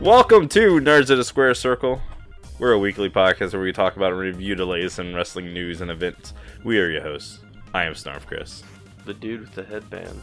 Welcome to Nerds at a Square Circle. We're a weekly podcast where we talk about and review delays latest in wrestling news and events. We are your hosts. I am Snarf Chris. The dude with the headband.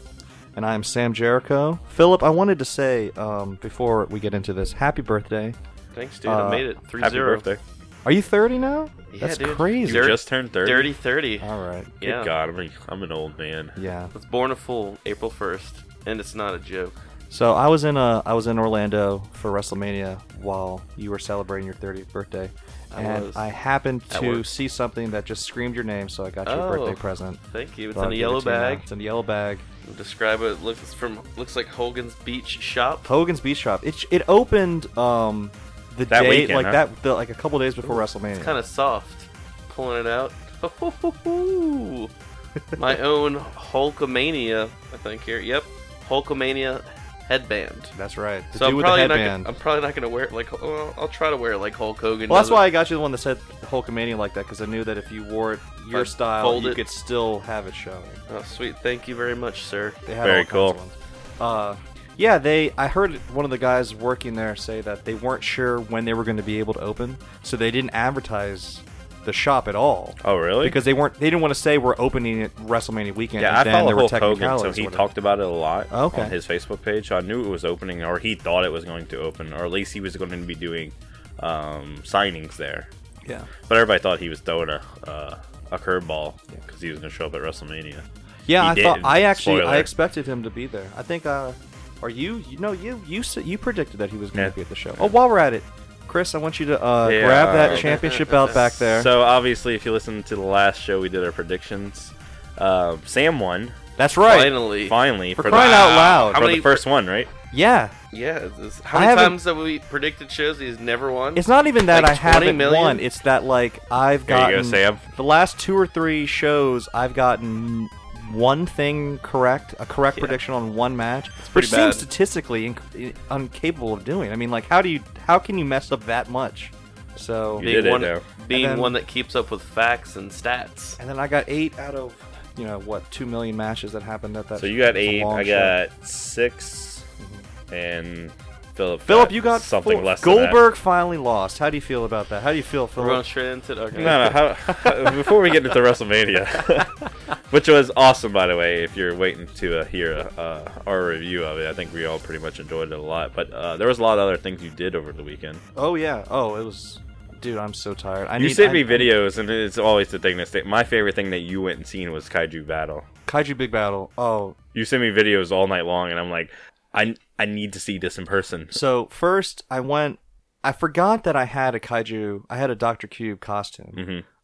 And I'm Sam Jericho. Philip, I wanted to say um, before we get into this, happy birthday. Thanks, dude. Uh, I made it. 3 Happy 0. birthday. Are you 30 now? Yeah, That's dude. crazy. You just turned 30? Dirty 30. All right. Good yeah. God, I'm, a, I'm an old man. Yeah. I was born a fool April 1st, and it's not a joke. So I was in uh, I was in Orlando for WrestleMania while you were celebrating your 30th birthday, I and was. I happened to see something that just screamed your name, so I got you a Oh. birthday present. Thank you. It's So I'll in a give it yellow to you now. bag. It's in a yellow bag. Describe it. Looks from looks like Hogan's Beach shop. Hogan's Beach Shop. It it opened um the That day weekend, like huh? that the, like a couple days before WrestleMania. It's kind of soft. Pulling it out. My own Hulkamania, I think here. Yep, Hulkamania headband. That's right. The so dude I'm with probably the not. headband. Gonna, I'm probably not gonna wear it like. Well, I'll try to wear it like Hulk Hogan. Well, that's does it. why I got you the one that said Hulkamania like that because I knew that if you wore it your I'd style, you it. could still have it showing. Oh, sweet. Thank you very much, sir. They had Very all kinds cool. of ones. Uh, yeah, they. I heard one of the guys working there say that they weren't sure when they were going to be able to open, so they didn't advertise the shop at all. Oh, really? Because they weren't. They didn't want to say we're opening it WrestleMania weekend. yeah, and I then follow there were Hulk Hogan, so he whatever. talked about it a lot Okay. on his Facebook page. So I knew it was opening, or he thought it was going to open, or at least he was going to be doing um, signings there. Yeah. But everybody thought he was throwing a uh, a curveball because he was going to show up at WrestleMania. Yeah, He I thought didn't. I actually I expected him to be there. I think uh or you you know you you you predicted that he was going to Yeah. be at the show. Oh, while we're at it, Chris, I want you to uh, Yeah. grab that championship belt back there. So obviously, if you listen to the last show, we did our predictions. Uh, Sam won That's right. Finally. finally For for, crying the, out loud. How for many- the first one, right? Yeah. Yeah. This, how I many haven't- times have we predicted shows he's never won? It's not even that Like I 20 haven't million? won. It's that like I've There you gotten go, Sam. the last two or three shows I've gotten one thing correct, a correct Yeah. prediction on one match, which pretty seems bad. statistically inc- incapable of doing. I mean, like how do you how can you mess up that much? So You being did it, one, though. being then- one that keeps up with facts and stats. And then I got eight out of you know what two million matches that happened at that. So you got eight. long I show. got 6 mm-hmm. and Philip. Philip. You got something four. less. than that. Goldberg finally lost. How do you feel about that? How do you feel, Philip? We're going straight into it. Okay. No, no. How, before we get into WrestleMania, which was awesome, by the way. If you're waiting to uh, hear uh, our review of it, I think we all pretty much enjoyed it a lot. But uh, there was a lot of other things you did over the weekend. Oh yeah. Oh, it was. Dude, I'm so tired. I you need, sent I- me I- videos, and it's always the thing that stay. My favorite thing that you went and seen was Kaiju Battle. Kaiju Big Battel. Oh, You sent me videos all night long, and I'm like, I I need to see this in person. so first I went. I forgot that I had a Kaiju. I had a Doctor Cube costume.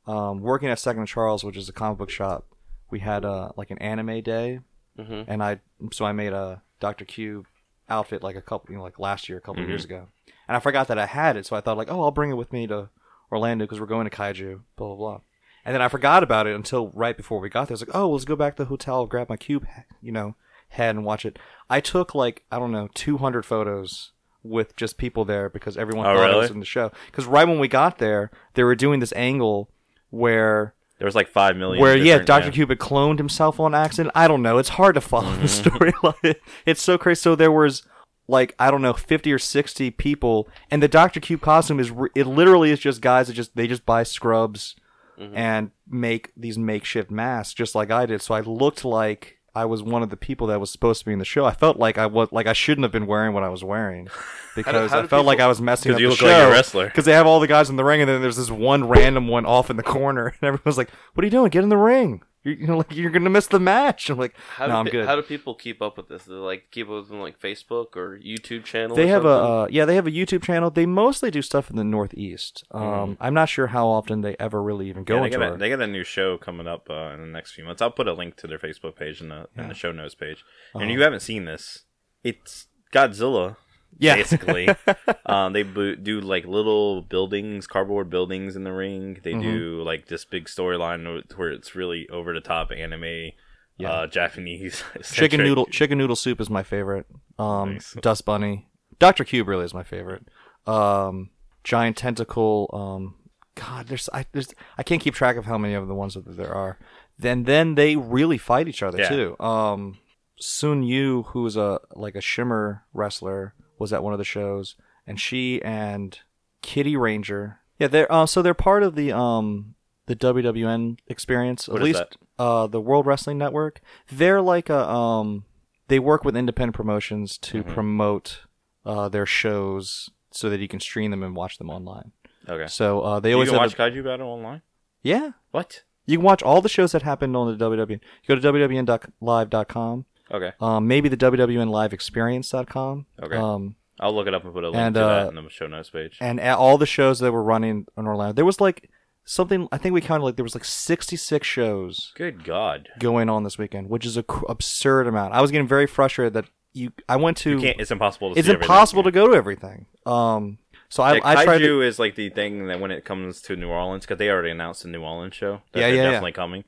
hmm Um, working at Second Charles, which is a comic book shop, we had uh like an anime day, hmm and I so I made a Doctor Cube outfit like a couple, you know, like last year, a couple of Mhm. years ago, and I forgot that I had it. So I thought like, oh, I'll bring it with me to Orlando because we're going to Kaiju, blah blah blah. And then I forgot about it until right before we got there. I was like, oh, let's go back to the hotel, grab my cube, you know, head and watch it. I took like I don't know, 200 photos with just people there because everyone Oh, thought I was in the show. Because right when we got there, they were doing this angle where There was like five million. where yeah, Doctor Cube had cloned himself on accident. I don't know. It's hard to follow the Mm-hmm. storyline. It's so crazy. So there was like I don't know, fifty or sixty people, and the Doctor Cube costume is re- it literally is just guys that just they just buy scrubs Mm-hmm. and make these makeshift masks just like I did. So I looked like I was one of the people that was supposed to be in the show. I felt like I was like I shouldn't have been wearing what I was wearing because how I do felt like I was messing up you the look show. like a wrestler. Because they have all the guys in the ring, and then there's this one random one off in the corner, and everyone's like, "What are you doing? Get in the ring! You're, you know, like you're gonna miss the match." I'm like, How, "No, do I'm good." how do people keep up with this? Do they like keep up with them like Facebook or YouTube channel? they or have a uh, yeah, they have a YouTube channel. They mostly do stuff in the Northeast. Um, Mhm. I'm not sure how often they ever really even go Yeah, they, into got a, they got a new show coming up uh, in the next few months. I'll put a link to their Facebook page in the in the show notes page. Uh-huh. And if you haven't seen this, it's Godzilla. Yeah. basically. um, they bo- do like little buildings, cardboard buildings in the ring. They do Mm-hmm. like this big storyline where it's really over the top anime, Yeah. uh, Japanese Chicken noodle chicken noodle soup is my favorite. Um, Nice. Dust Bunny, Doctor Cube really is my favorite. Um, giant tentacle. Um, God, there's I there's I can't keep track of how many of the ones that there are. Then then they really fight each other Yeah. too. Um, Su Yung, who's a like a Shimmer wrestler, was at one of the shows, and she and Kitty Ranger. Yeah, they're uh, so they're part of the um the WWN experience. What at is least uh the World Wrestling Network. They're like a um they work with independent promotions to Mhm. promote uh their shows so that you can stream them and watch them online. Okay. So uh they you always can have watch a- Kaiju Battle online. yeah. What? You can watch all the shows that happened on the WWN. You go to WWN.live.com. Okay. Um, maybe the WWN Live Experience.com. Okay. Um, I'll look it up and put a link And, to uh, that in the show notes page. and at all the shows that were running in Orlando, there was like something. I think we counted like there was like 66 shows Good God. going on this weekend, which is a cr- absurd amount. I was getting very frustrated that you. I went to. You can't. It's impossible. To it's see everything. impossible to go to everything. Um, so I, Yeah, I tried to. is like the thing that when it comes to New Orleans, because they already announced the New Orleans show. That Yeah, they're yeah, yeah. definitely coming.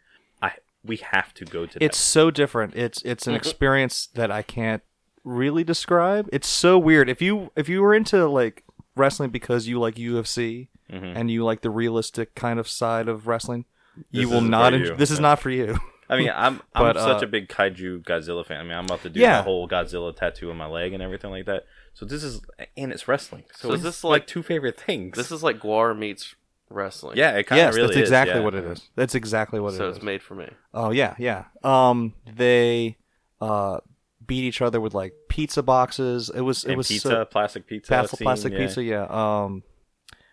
I we have to go to. It's so different. It's it's an experience that I can't really describe. It's so weird. If you if you were into like wrestling because you like UFC Mhm. and you like the realistic kind of side of wrestling, you will isn't not. for en- you. this is not for you. I mean, I'm I'm But, such uh, a big Kaiju Godzilla fan. I mean, I'm about to do Yeah. the whole Godzilla tattoo on my leg and everything like that. So this is and it's wrestling. So, So is is this this like, like- two favorite things? This is like GWAR meets wrestling. yeah, it kind of yes, really that's is, exactly yeah. what it is. That's exactly what it is. So it's made for me. Oh yeah, yeah. Um, they uh beat each other with like pizza boxes. It was it And was pizza, so, plastic pizza, plastic scene, plastic yeah. pizza. Yeah. Um,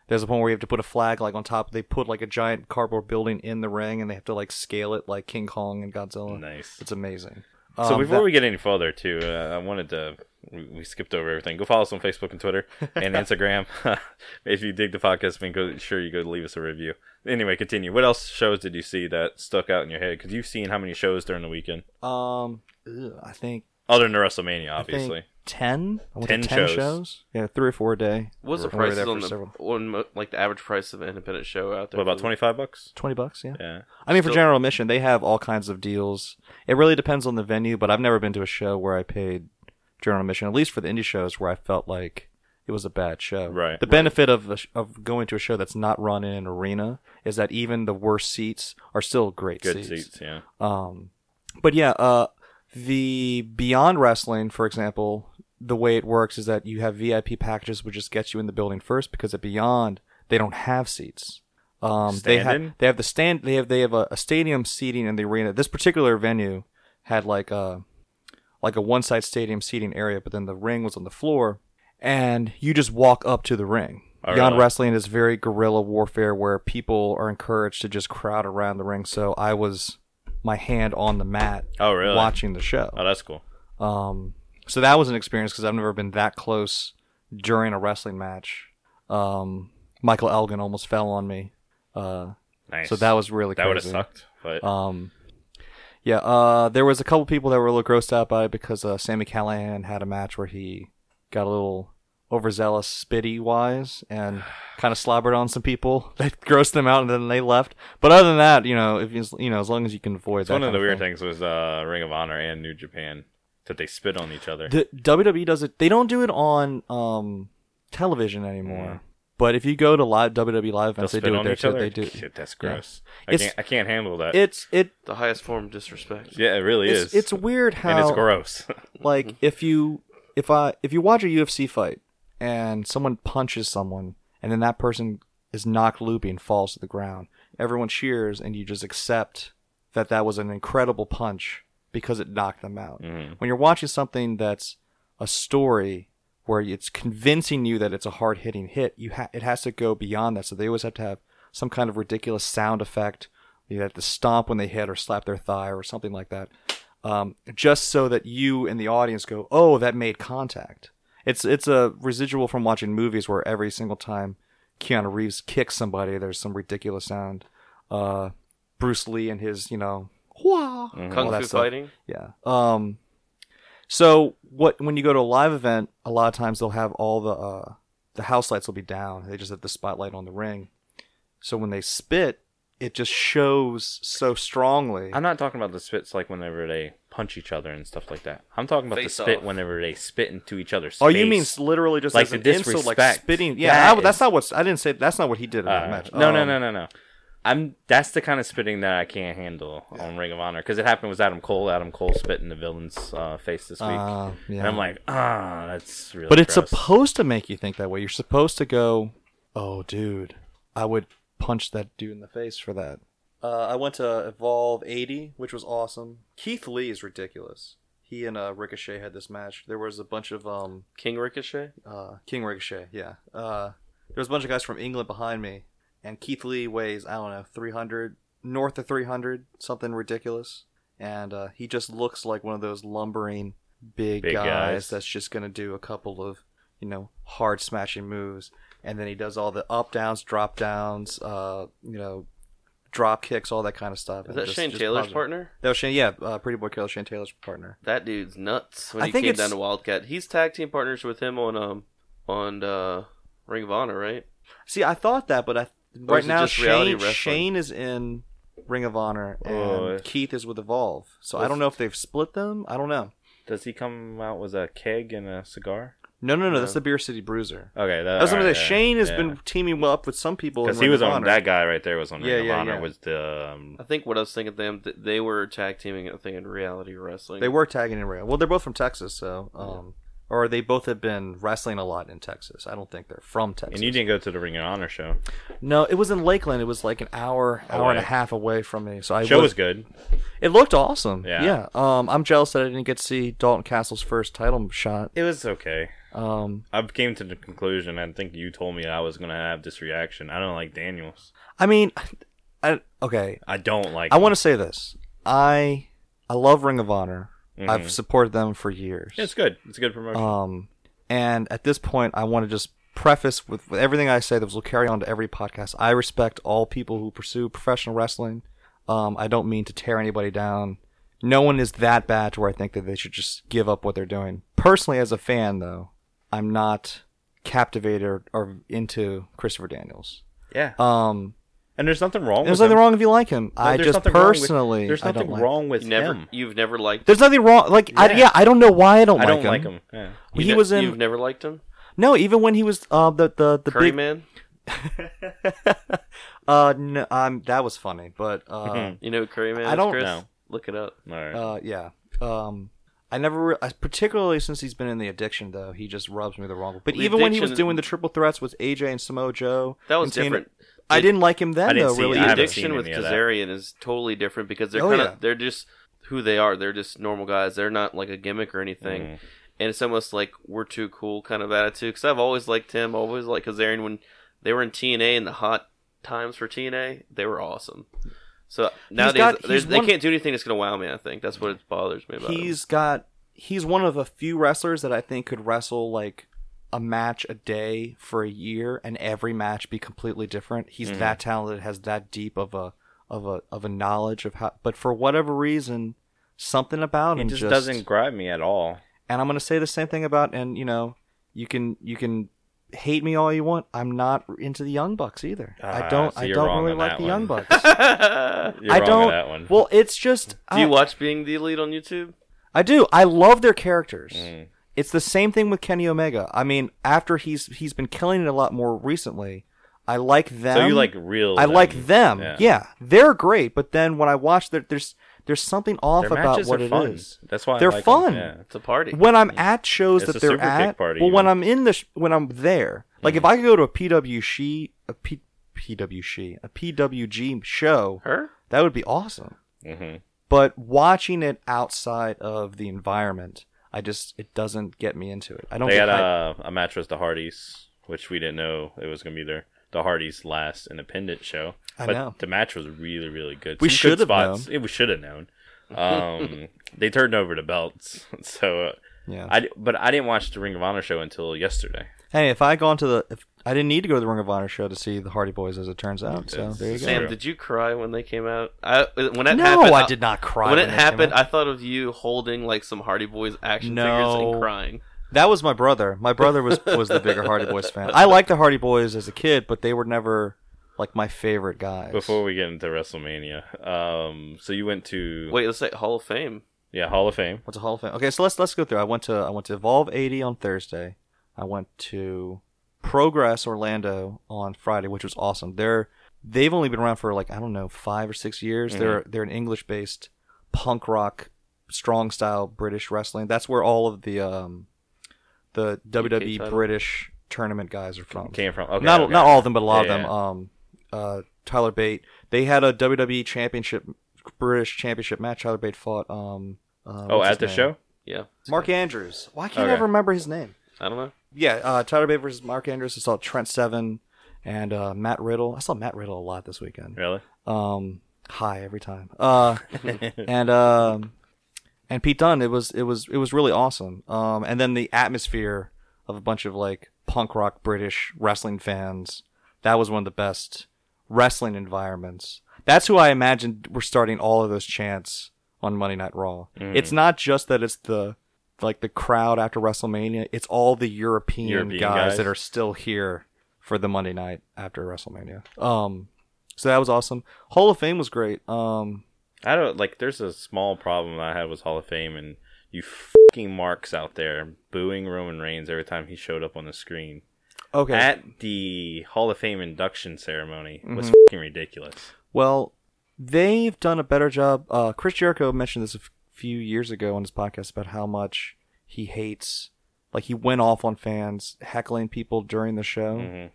there's a point where you have to put a flag like on top. They put like a giant cardboard building in the ring, and they have to like scale it like King Kong and Godzilla. Nice. It's amazing. So Um, before that- we get any further, too, uh, I wanted to. We, skipped over everything. Go follow us on Facebook and Twitter and Instagram. if you dig the podcast, make go, sure you go leave us a review. Anyway, continue. What else shows did you see that stuck out in your head? Because you've seen how many shows during the weekend, um, I think other than WrestleMania, obviously. Ten. I went 10 to ten shows. Yeah, three or four a day. What's the And we were prices there on the several- on mo- like the average price of an independent show out there? What about for- twenty five bucks? Twenty bucks. Yeah. Yeah. I mean, for Still- general admission, they have all kinds of deals. It really depends on the venue, but I've never been to a show where I paid general admission. At least for the indie shows, where I felt like it was a bad show. Right, The right. benefit of the sh- of going to a show that's not run in an arena is that even the worst seats are still great seats. Good seats. seats. Yeah. Um, but yeah, uh, the Beyond Wrestling, for example, the way it works is that you have VIP packages, which just gets you in the building first, because at Beyond they don't have seats. Um, they have they have the stand they have they have a, a stadium seating in the arena. This particular venue had like a like a one side stadium seating area, but then the ring was on the floor, and you just walk up to the ring. Oh, Beyond? Wrestling is very guerrilla warfare where people are encouraged to just crowd around the ring. So I was my hand on the mat Oh, really? watching the show. Oh, that's cool. Um, so that was an experience because I've never been that close during a wrestling match. Um, Michael Elgin almost fell on me. Uh, Nice. so that was really that would have sucked. But Um, yeah, uh, there was a couple people that were a little grossed out by it because uh, Sammy Callahan had a match where he got a little overzealous spitty wise and kind of slobbered on some people. That grossed them out and then they left. But other than that, you know, if you, you know, as long as you can avoid it's that. one of kind the weird thing. things was uh, Ring of Honor and New Japan that they spit on each other. The WWE does it. They don't do it on um, television anymore. But if you go to live WWE live They'll events, they do it there too. other. They do. Shit, that's Yeah. gross. I can't. I can't handle that. It's it. the highest form of disrespect. yeah, it really It's, is. it's weird how and it's gross. like if you if I if you watch a UFC fight and someone punches someone and then that person is knocked loopy and falls to the ground, everyone cheers and you just accept that that was an incredible punch because it knocked them out. Mhm. When you're watching something that's a story where it's convincing you that it's a hard hitting hit, you ha- it has to go beyond that. So they always have to have some kind of ridiculous sound effect. You have to stomp when they hit or slap their thigh or something like that, um, just so that you and the audience go, "Oh, that made contact." It's it's a residual from watching movies where every single time Keanu Reeves kicks somebody, there's some ridiculous sound. Uh, Bruce Lee and his, you know, wah, Mm-hmm. Kung Fu stuff. fighting. Yeah. Um. So what when you go to a live event, a lot of times they'll have all the uh, the house lights will be down. They just have the spotlight on the ring. So when they spit, it just shows so strongly. I'm not talking about the spits like whenever they punch each other and stuff like that. I'm talking about Face the spit off. whenever they spit into each other's face. Oh, face. you mean literally just Like as the an insult, like disrespect. spitting? Yeah, That I- that's is- not what I didn't say. That's not what he did in that Uh, match. no, no, Um, no, no, no. I'm that's the kind of spitting that I can't handle on Ring of Honor because it happened with Adam Cole. Adam Cole spit in the villain's uh, face this week, Uh, yeah. and I'm like, ah, that's really. but it's supposed to make you think that way. You're supposed to go, "Oh, dude, I would punch that dude in the face for that." Uh, I went to Evolve 80, which was awesome. Keith Lee is ridiculous. He and uh, Ricochet had this match. There was a bunch of um, King Ricochet. uh, King Ricochet, yeah. Uh, there was a bunch of guys from England behind me, and Keith Lee weighs I don't know 300, north of 300, something ridiculous, and uh, he just looks like one of those lumbering big, Big guys, guys. that's just gonna do a couple of you know hard smashing moves, and then he does all the up downs, drop downs, uh, you know. Drop kicks, all that kind of stuff. Is that just- Shane just Taylor's positive. partner? That was Shane, yeah, uh, Pretty Boy Killer, Shane Taylor's partner. That dude's nuts. When I he came it's- down to Wildcat, he's tag team partners with him on um on uh, Ring of Honor, right? See, I thought that, but I right now Shane? Shane is in Ring of Honor and Oh. Keith is with Evolve. So I don't know if they've split them. I don't know. Does he come out with a keg and a cigar? No, no, no. No. That's the Beer City Bruiser. Okay, that, I was gonna yeah, Shane has yeah. been teaming up with some people. because he was on that guy right there was on Yeah, Ring yeah, of Honor yeah. was the um, I think what I was thinking of them, they were tag teaming. I think in reality wrestling. They were tagging in Ring. Well, they're both from Texas, so um, or they both have been wrestling a lot in Texas. I don't think they're from Texas. and you didn't go to the Ring of Honor show. No, it was in Lakeland. It was like an hour, hour and a half away from me. So I show was, was good. It looked awesome. Yeah. yeah. Um, I'm jealous that I didn't get to see Dalton Castle's first title shot. It was okay. Um, I came to the conclusion. I think you told me I was gonna have this reaction. I don't like Daniels. I mean, I okay. I don't like. I want to say this. I I love Ring of Honor. Mhm. I've supported them for years. It's good. It's a good promotion. Um, and at this point, I want to just preface with, with everything I say. That will carry on to every podcast. I respect all people who pursue professional wrestling. Um, I don't mean to tear anybody down. No one is that bad to where I think that they should just give up what they're doing. Personally, as a fan, though, I'm not captivated or, or into Christopher Daniels. yeah. Um, and there's nothing wrong. there's with nothing him. wrong if you like him. No, I just nothing wrong with- personally, there's I nothing don't wrong with You never, him. you've never liked. There's nothing wrong. Like, I, Yeah. yeah, I don't know why I don't I like don't him. like him. Yeah. You he ne- was in- You've never liked him, No, even when he was uh the the the Curry big Man. uh no, um that was funny, but uh Mhm. You know Curry Man I don't know. Look it up. All right. uh yeah um I never re- particularly since he's been in the addiction though he just rubs me the wrong way. But The even when he was doing the triple threats with AJ and Samoa Joe, That was and Tina- different. I didn't like him then I though. Really, The haven't either. seen addiction with any of that. Kazarian is totally different because they're Oh, kind of yeah. they're just who they are. They're just normal guys. They're not like a gimmick or anything. Mhm. And it's almost like we're too cool kind of attitude. Because I've always liked him. Always liked Kazarian when they were in TNA in the hot times for TNA. They were awesome. So nowadays got- they one- can't do anything that's gonna wow me. I think that's what it bothers me about. him. he's got he's one of a few wrestlers that I think could wrestle like a match a day for a year and every match be completely different. He's Mhm. that talented, has that deep of a of a of a knowledge of how but for whatever reason something about He him just, doesn't grab me at all. and I'm going to say the same thing about and you know, you can you can hate me all you want. I'm not into the Young Bucks either. I Ah, don't so I don't really like the one. Young Bucks. You're I wrong don't on that one. Well, it's just do you I, watch Being the Elite on YouTube? I do. I love their characters. Mm. It's the same thing with Kenny Omega. I mean, after he's he's been killing it a lot more recently, I like them. so you like real? I like them. Yeah. Yeah. they're great. But then when I watch that, there's there's something off Their about what it fun. is. That's why I They're like fun. Yeah. It's a party. When I'm at shows It's that a they're super kick at, party, well, when even. I'm in the sh- when I'm there, like if I could go to a PWG a P, PWG a PWG show, Her? that would be awesome. hmm But watching it outside of the environment, I just it doesn't get me into it. I don't. They had a, a match with the Hardys, which we didn't know it was gonna be their the Hardys' last independent show. I but know. the match was really, really good. We should have spots. It, we should have known. Um, they turned over the belts, so uh, yeah. I but I didn't watch the Ring of Honor show until yesterday. Hey, if I gone to the, if I didn't need to go to the Ring of Honor show to see the Hardy Boys, as it turns out. So there you go. Sam, did you cry when they came out? I when that no, happened, I did not cry When it happened. I thought of you holding like some Hardy Boys action figures and crying. that was my brother. My brother was was the bigger Hardy Boys fan. I liked the Hardy Boys as a kid, but they were never like my favorite guys. Before we get into WrestleMania, um, so you went to Wait, let's say Hall of Fame. yeah Hall of Fame. What's a Hall of Fame? Okay, so let's let's go through. I went to I went to Evolve 80 on Thursday. I went to Progress Orlando on Friday, which was awesome. They're they've only been around for like I don't know five or six years. They're they're an English based punk rock, strong style British wrestling. That's where all of the um, the WWE title? British tournament guys are from. Came from okay, not okay. not all of them, but a lot Yeah, of them. yeah. Um, uh, Tyler Bate. They had a WWE championship, British championship match. Tyler Bate fought. Um, uh, oh, at the name? show. Yeah. Mark Andrews. Why can't I Okay. ever remember his name? I don't know. Yeah, uh, Tyler Bate versus Mark Andrews. I saw Trent Seven and uh, Matt Riddle. I saw Matt Riddle a lot this weekend. Really? Um, high every time. Uh, and um, and Pete Dunne. It was it was it was really awesome. Um, and then the atmosphere of a bunch of like punk rock British wrestling fans. That was one of the best wrestling environments. That's who I imagined were starting all of those chants on Monday Night Raw. It's not just that it's the like the crowd after WrestleMania. It's all the European, European guys, guys. that are still here for the Monday night after WrestleMania. Um, so that was awesome. Hall of Fame was great. Um, I don't like. There's a small problem I had with Hall of Fame, and you fucking marks out there booing Roman Reigns every time he showed up on the screen okay. at the Hall of Fame induction ceremony was Mm-hmm. fucking ridiculous. Well, they've done a better job. Uh, Chris Jericho mentioned this a f- few years ago on his podcast about how much he hates, like he went off on fans heckling people during the show. Mhm.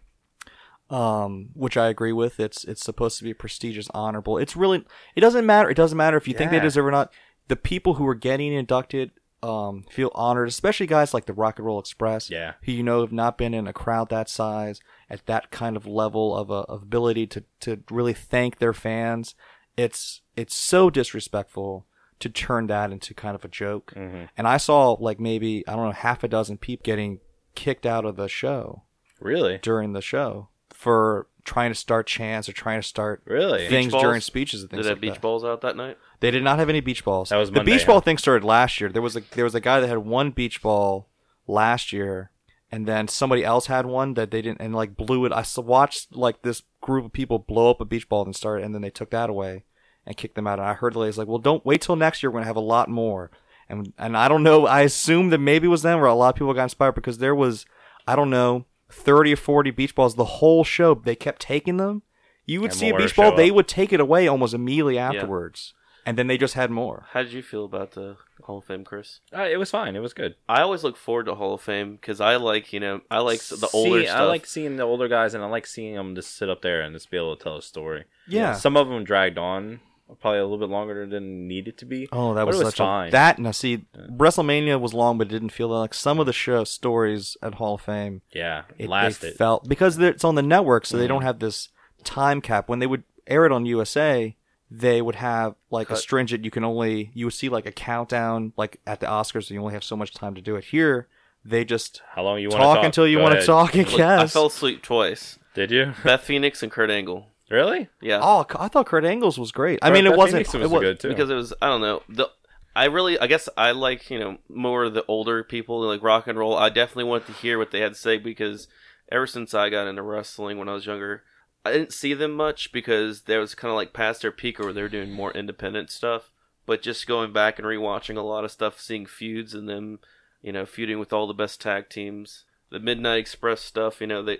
Um, which I agree with. It's it's supposed to be prestigious, honorable. It's really it doesn't matter. It doesn't matter if you think they deserve it or not. The people who are getting inducted um feel honored, especially guys like the Rock and Roll Express. Yeah. who you know have not been in a crowd that size at that kind of level of, uh, of ability to, to really thank their fans. It's it's so disrespectful to turn that into kind of a joke. Mhm. And I saw like maybe I don't know half a dozen people getting kicked out of the show Really? during the show for trying to start chants or trying to start Really? things balls? during speeches and Did things they like have beach that. balls out that night? They did not have any beach balls. That was the Monday, beach ball huh? thing started last year. There was a there was a guy that had one beach ball last year, and then somebody else had one that they didn't and like blew it. I s- watched like this group of people blow up a beach ball and start, and then they took that away and kicked them out. And I heard the ladies like, "Well, don't wait till next year. We're gonna have a lot more." And and I don't know. I assume that maybe it was them, or a lot of people got inspired because there was I don't know thirty or forty beach balls the whole show. They kept taking them. You would And see a beach ball, show they up. would take it away almost immediately afterwards, and then they just had more. How did you feel about the Hall of Fame, Chris? Uh, it was fine. It was good. I always look forward to Hall of Fame because I like, you know, I like the older See, stuff. I like seeing the older guys, and I like seeing them just sit up there and just be able to tell a story. Yeah. Some of them dragged on probably a little bit longer than needed to be. Oh, that but was, it was such fine. a that. Now, see, WrestleMania was long, but it didn't feel like some of the show stories at Hall of Fame. yeah, It, they lasted. felt because it's on the network, so Mm-hmm. they don't have this time cap. When they would air it on USA, they would have like a stringent. You can only you would see like a countdown, like at the Oscars. So you only have so much time to do it. Here, they just How long you want talk to talk until you want to talk. I Look, I fell asleep twice. Did you? Beth Phoenix and Kurt Angle. Really? Yeah. Oh, I thought Kurt Angles was great. I mean, it wasn't. Phoenix was it wa- good too. because it was I don't know the I really I guess I like you know more of the older people like rock and roll. I definitely wanted to hear what they had to say because ever since I got into wrestling when I was younger, I didn't see them much because they was kind of like past their peak or they were doing more independent stuff. But just going back and rewatching a lot of stuff, seeing feuds and them, you know, feuding with all the best tag teams, the Midnight Express stuff, you know, they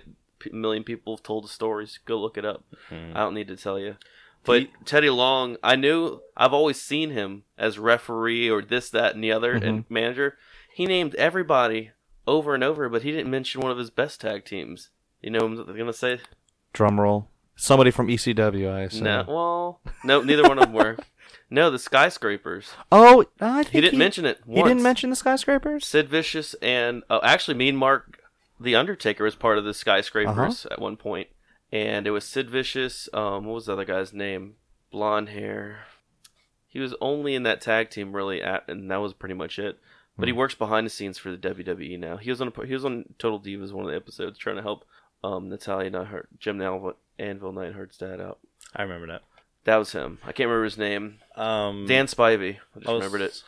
million people have told the stories. Go look it up. Hmm. I don't need to tell you. But Teddy Long, I knew I've always seen him as referee or this, that, and the other, and manager. He named everybody over and over, but he didn't mention one of his best tag teams. You know what I'm gonna say? Drum roll. Somebody from ECW, I assume. No, well, no, neither one of them were. No, the skyscrapers. Oh, I think He didn't mention it. He didn't mention the skyscrapers. Sid Vicious and oh, actually, me and Mark, the Undertaker, was part of the skyscrapers Uh-huh. at one point, and it was Sid Vicious. Um, what was the other guy's name? Blonde hair. He was only in that tag team really, at, and that was pretty much it. But Hmm. he works behind the scenes for the WWE now. He was on a, he was on Total Divas one of the episodes trying to help um, Natalya Neidhart, Jim Anvil, Anvil Neidhart's dad out. I remember that. That was him. I can't remember his name. Um, Dan Spivey. I just I was- remembered it.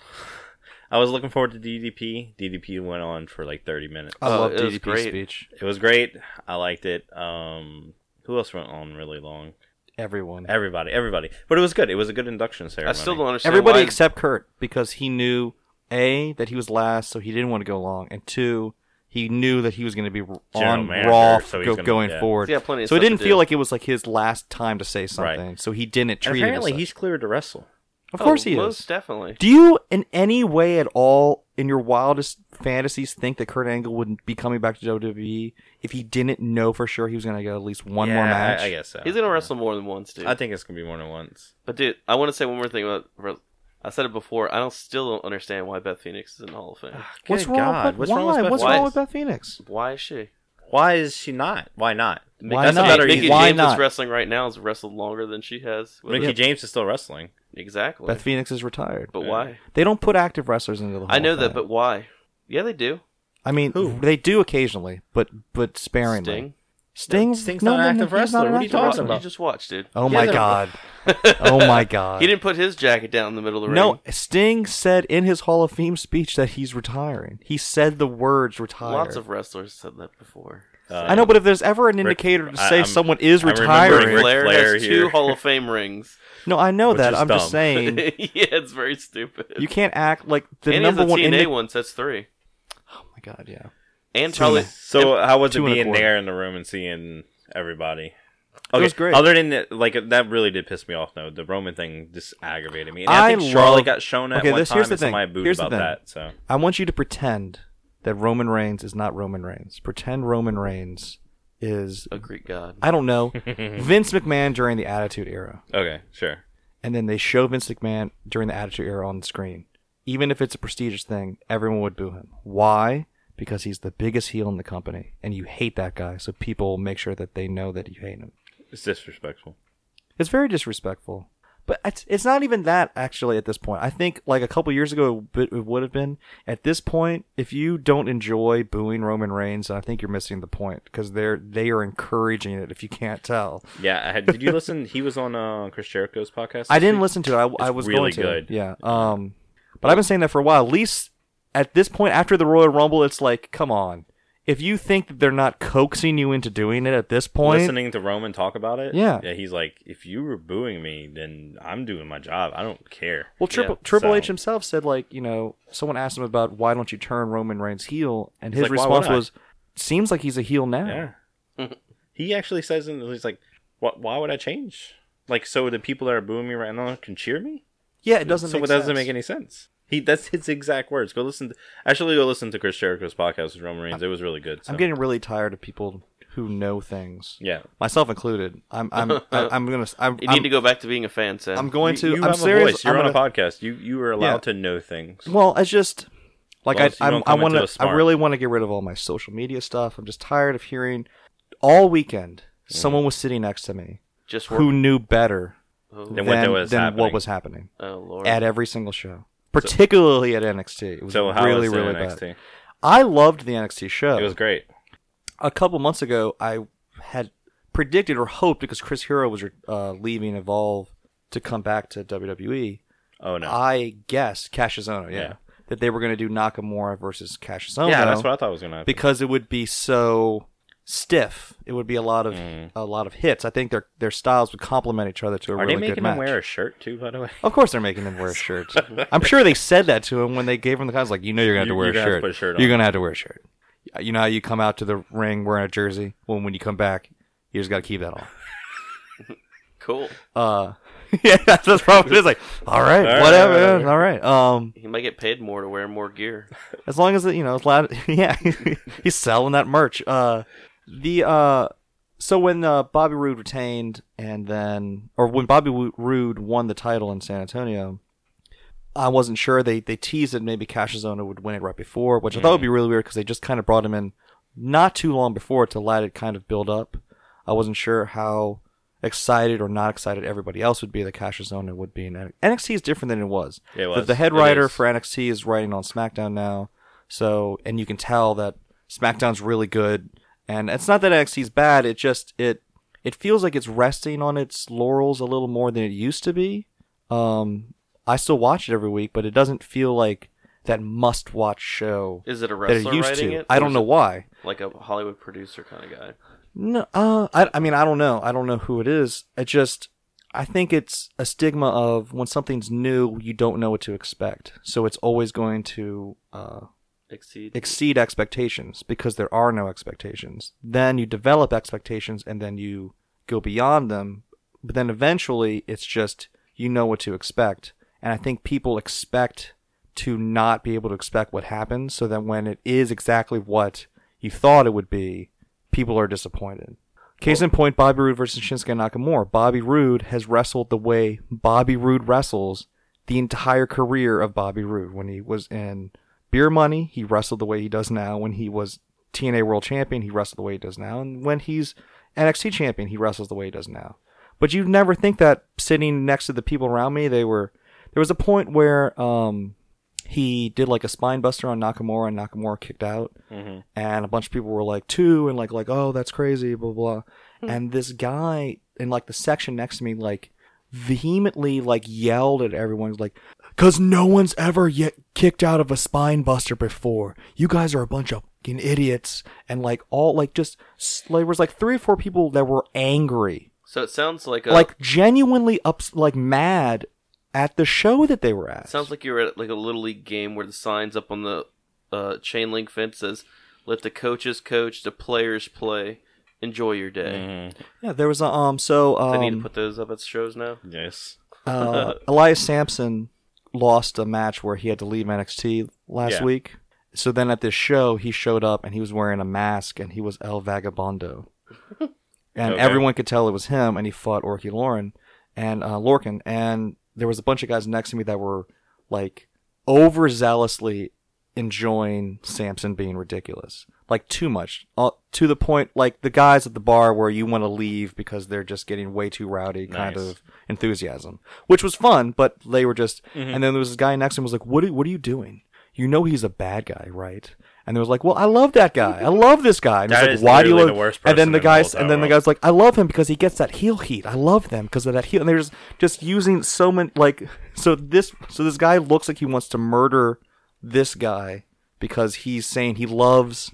I was looking forward to DDP. DDP went on for like 30 minutes. I Oh, love it was DDP's great. speech. It was great. I liked it. Um, who else went on really long? Everyone. Everybody, everybody. But it was good. It was a good induction ceremony. I still don't understand Everybody why- except Kurt because he knew a that he was last, so he didn't want to go long, and two he knew that he was going to be General on manager, Raw so he's go, gonna- going yeah. forward. He's got plenty of so it stuff to didn't do. feel like it was like his last time to say something. So he didn't And treat it. apparently, as he's cleared to wrestle. Of course Oh, he most is. definitely. Do you, in any way at all, in your wildest fantasies, think that Kurt Angle would be coming back to WWE if he didn't know for sure he was going to get at least one Yeah, more match? I, guess so. He's gonna wrestle more than once, dude. I think it's gonna be more than once. But dude, I want to say one more thing about. I said it before. I don't still don't understand why Beth Phoenix is in the Hall of Fame. Ah, what's Good wrong? God, But what's why? wrong with Beth What's Phoenix? wrong with Beth Phoenix? Why is she? Why is she not? Why not? Why That's not? a better Mickie- Mickie why James not? is wrestling right now. Has wrestled longer than she has. With Mickie her. James is still wrestling. Exactly. Beth Phoenix is retired. but why? They don't put active wrestlers into the. Hall I know of that, Fame. but why? Yeah, they do. I mean, Who? they do occasionally, but but sparingly. Sting. Sting, Sting's no, not an no, no, active he's not wrestler. an What are you active talking wrestler. about? You just watched, dude. Oh He my hasn't- god! oh my god! He didn't put his jacket down in the middle of the ring. No. Sting said in his Hall of Fame speech that he's retiring. He said the words retire. Lots of wrestlers said that before. I know, but if there's ever an indicator to say I'm- someone is I'm remembering retiring, Ric Flair, Flair has here. two Hall of Fame rings. no, I know Which that. is I'm just dumb. saying yeah, it's very stupid. you can't act like the and he has number the one. TNA indi- one, so that's three. oh my god, yeah. And Charlie. probably So how was it Two and a being quarter. there in the room and seeing everybody? was great. Other than that, like that really did piss me off. though. the Roman thing just aggravated me. And I I, think Charlotte love- got shown at Okay, one this- time, here's the and thing. somebody booed Here's the about thing. that. So I want you to pretend that Roman Reigns is not Roman Reigns. Pretend Roman Reigns is a Greek god. I don't know Vince McMahon during the Attitude Era, okay, sure. and then they show Vince McMahon during the Attitude Era on the screen. Even if it's a prestigious thing, everyone would boo him. Why? Because he's the biggest heel in the company, and you hate that guy. So people make sure that they know that you hate him. It's disrespectful. It's very disrespectful. But it's, it's not even that actually at this point. I think like a couple years ago it, would have been. At this point, if you don't enjoy booing Roman Reigns, I think you're missing the point because they're they are encouraging it. If you can't tell, Yeah, had, did you listen? He was on uh, Chris Jericho's podcast. I didn't week? listen to it. I, I was really going to. good. Yeah. Um, but I've been saying that for a while. At least at this point, after the Royal Rumble, it's like, come on. If you think that they're not coaxing you into doing it at this point, Listening to Roman talk about it, Yeah. yeah, he's like, if you were booing me, then I'm doing my job. I don't care. Well, Triple Yeah, Triple so- H himself said like you know someone asked him about why don't you turn Roman Reigns heel, and his like, response was, "Seems like he's a heel now." Yeah. he actually says, and he's like, what? Why would I change? Like, so the people that are booing me right now can cheer me? Yeah, it doesn't. so it doesn't sense. make any sense. He that's his exact words. Go listen. To, actually, go listen to Chris Jericho's podcast with Roman Reigns. It was really good. So. I'm getting really tired of people who know things, yeah. myself included. I'm I'm I- I'm gonna I'm, You I'm, need to go back to being a fan, Sam. I'm going to. You, you I'm have serious. a voice. You're I'm on gonna- a podcast. You you are allowed Yeah. to know things. Well, it's just like Well, I I'm, don't I come want to. I really want to get rid of all my social media stuff. I'm just tired of hearing all weekend mm-hmm. someone was sitting next to me just who knew better Oh, Then than, what was than happening. what was happening oh, lord. at every single show, particularly at NXT. It was So how really was really NXT? bad. I loved the NXT show. It was great. a couple months ago, I had predicted or hoped because Chris Hero was uh, leaving Evolve to come back to WWE. Oh no. I guessed Cassius Ohno, yeah, Yeah. that they were going to do Nakamura versus Cassius Ohno. yeah, that's what I thought was gonna happen. because it would be so stiff. It would be a lot of Mm. a lot of hits. I think their their styles would complement each other to a Are really they good making match. him wear a shirt too? By the way, Of course, they're making him wear a shirt. I'm sure they said that to him when they gave him the guys. Like, you know, you're gonna have to wear a gonna have to shirt. a shirt You're gonna have to wear a shirt. You know how you come out to the ring wearing a jersey. Well, when you come back, you just got to keep that on. cool. Uh, yeah, that's the problem. It's like, all right, All right, whatever, all right, all right. Um, He might get paid more to wear more gear. as long as it, you know, it's loud. Yeah, he's selling that merch. Uh, the uh, so when uh, Bobby Roode retained, and then, or when Bobby Roode won the title in San Antonio, I wasn't sure. They they teased that maybe Ohno would win it right before, which I thought would be really weird because they just kind of brought him in not too long before to let it kind of build up. I wasn't sure how excited or not excited everybody else would be that Ohno would be in NXT. NXT is different than it was. It The- was. The, head writer for NXT is writing on SmackDown now, so and you can tell that SmackDown's really good. And it's not that NXT's bad; it just it it feels like it's resting on its laurels a little more than it used to be. Um, I still watch it every week, but it doesn't feel like that must-watch show Is it a that wrestler it used writing to. it? I don't know why. Like a Hollywood producer kind of guy. No, uh, I, I mean, I don't know. I don't know who it is. It just, I think it's a stigma of when something's new, you don't know what to expect. So it's always going to, uh, Exceed. exceed expectations because there are no expectations. Then you develop expectations and then you go beyond them. But then eventually it's just you know what to expect. And I think people expect to not be able to expect what happens so that when it is exactly what you thought it would be, people are disappointed. Case in point, Bobby Roode versus Shinsuke Nakamura. Bobby Roode has wrestled the way Bobby Roode wrestles the entire career of Bobby Roode. When he was in Beer Money, he wrestled the way he does now. When he was TNA World Champion, he wrestled the way he does now. And when he's NXT Champion, he wrestles the way he does now. But you'd never think that sitting next to the people around me, they were. There was a point where um, he did like a spine buster on Nakamura, and Nakamura kicked out, Mhm. and a bunch of people were like two, and like like oh that's crazy, blah blah. and this guy in like the section next to me like vehemently like yelled at everyone like because no one's ever yet kicked out of a spine buster before you guys are a bunch of fucking idiots and like all like just s- like, there was like three or four people that were angry So it sounds like a, like genuinely ups like mad at the show that they were at sounds like you were at like a little league game where the signs up on the uh, chain link fence says, "Let the coaches coach, the players play. Enjoy your day." Mhm. yeah there was a um so They need to um put those up at shows now. Yes. uh, Elias Samson lost a match where he had to leave NXT last Yeah. week. So then at this show, he showed up and he was wearing a mask and he was El Vagabundo. and Okay. everyone could tell it was him and he fought Orky Lauren and uh, Lorcan. And there was a bunch of guys next to me that were like overzealously enjoying Samson being ridiculous. Like too much. Uh, to the point, like the guys at the bar where you want to leave because they're just getting way too rowdy kind Nice. of enthusiasm, which was fun, but they were just, and then there was this guy next to him was like, what are, what are you doing? You know he's a bad guy, right? And there was like, well, I love that guy. I love this guy. And That it's is like, why do you love? the worst and then the in the guys, and then the guy's like, I love him because he gets that heel heat. I love them because of that heel. And they're just just using so many like so this so this guy looks like he wants to murder this guy because he's saying he loves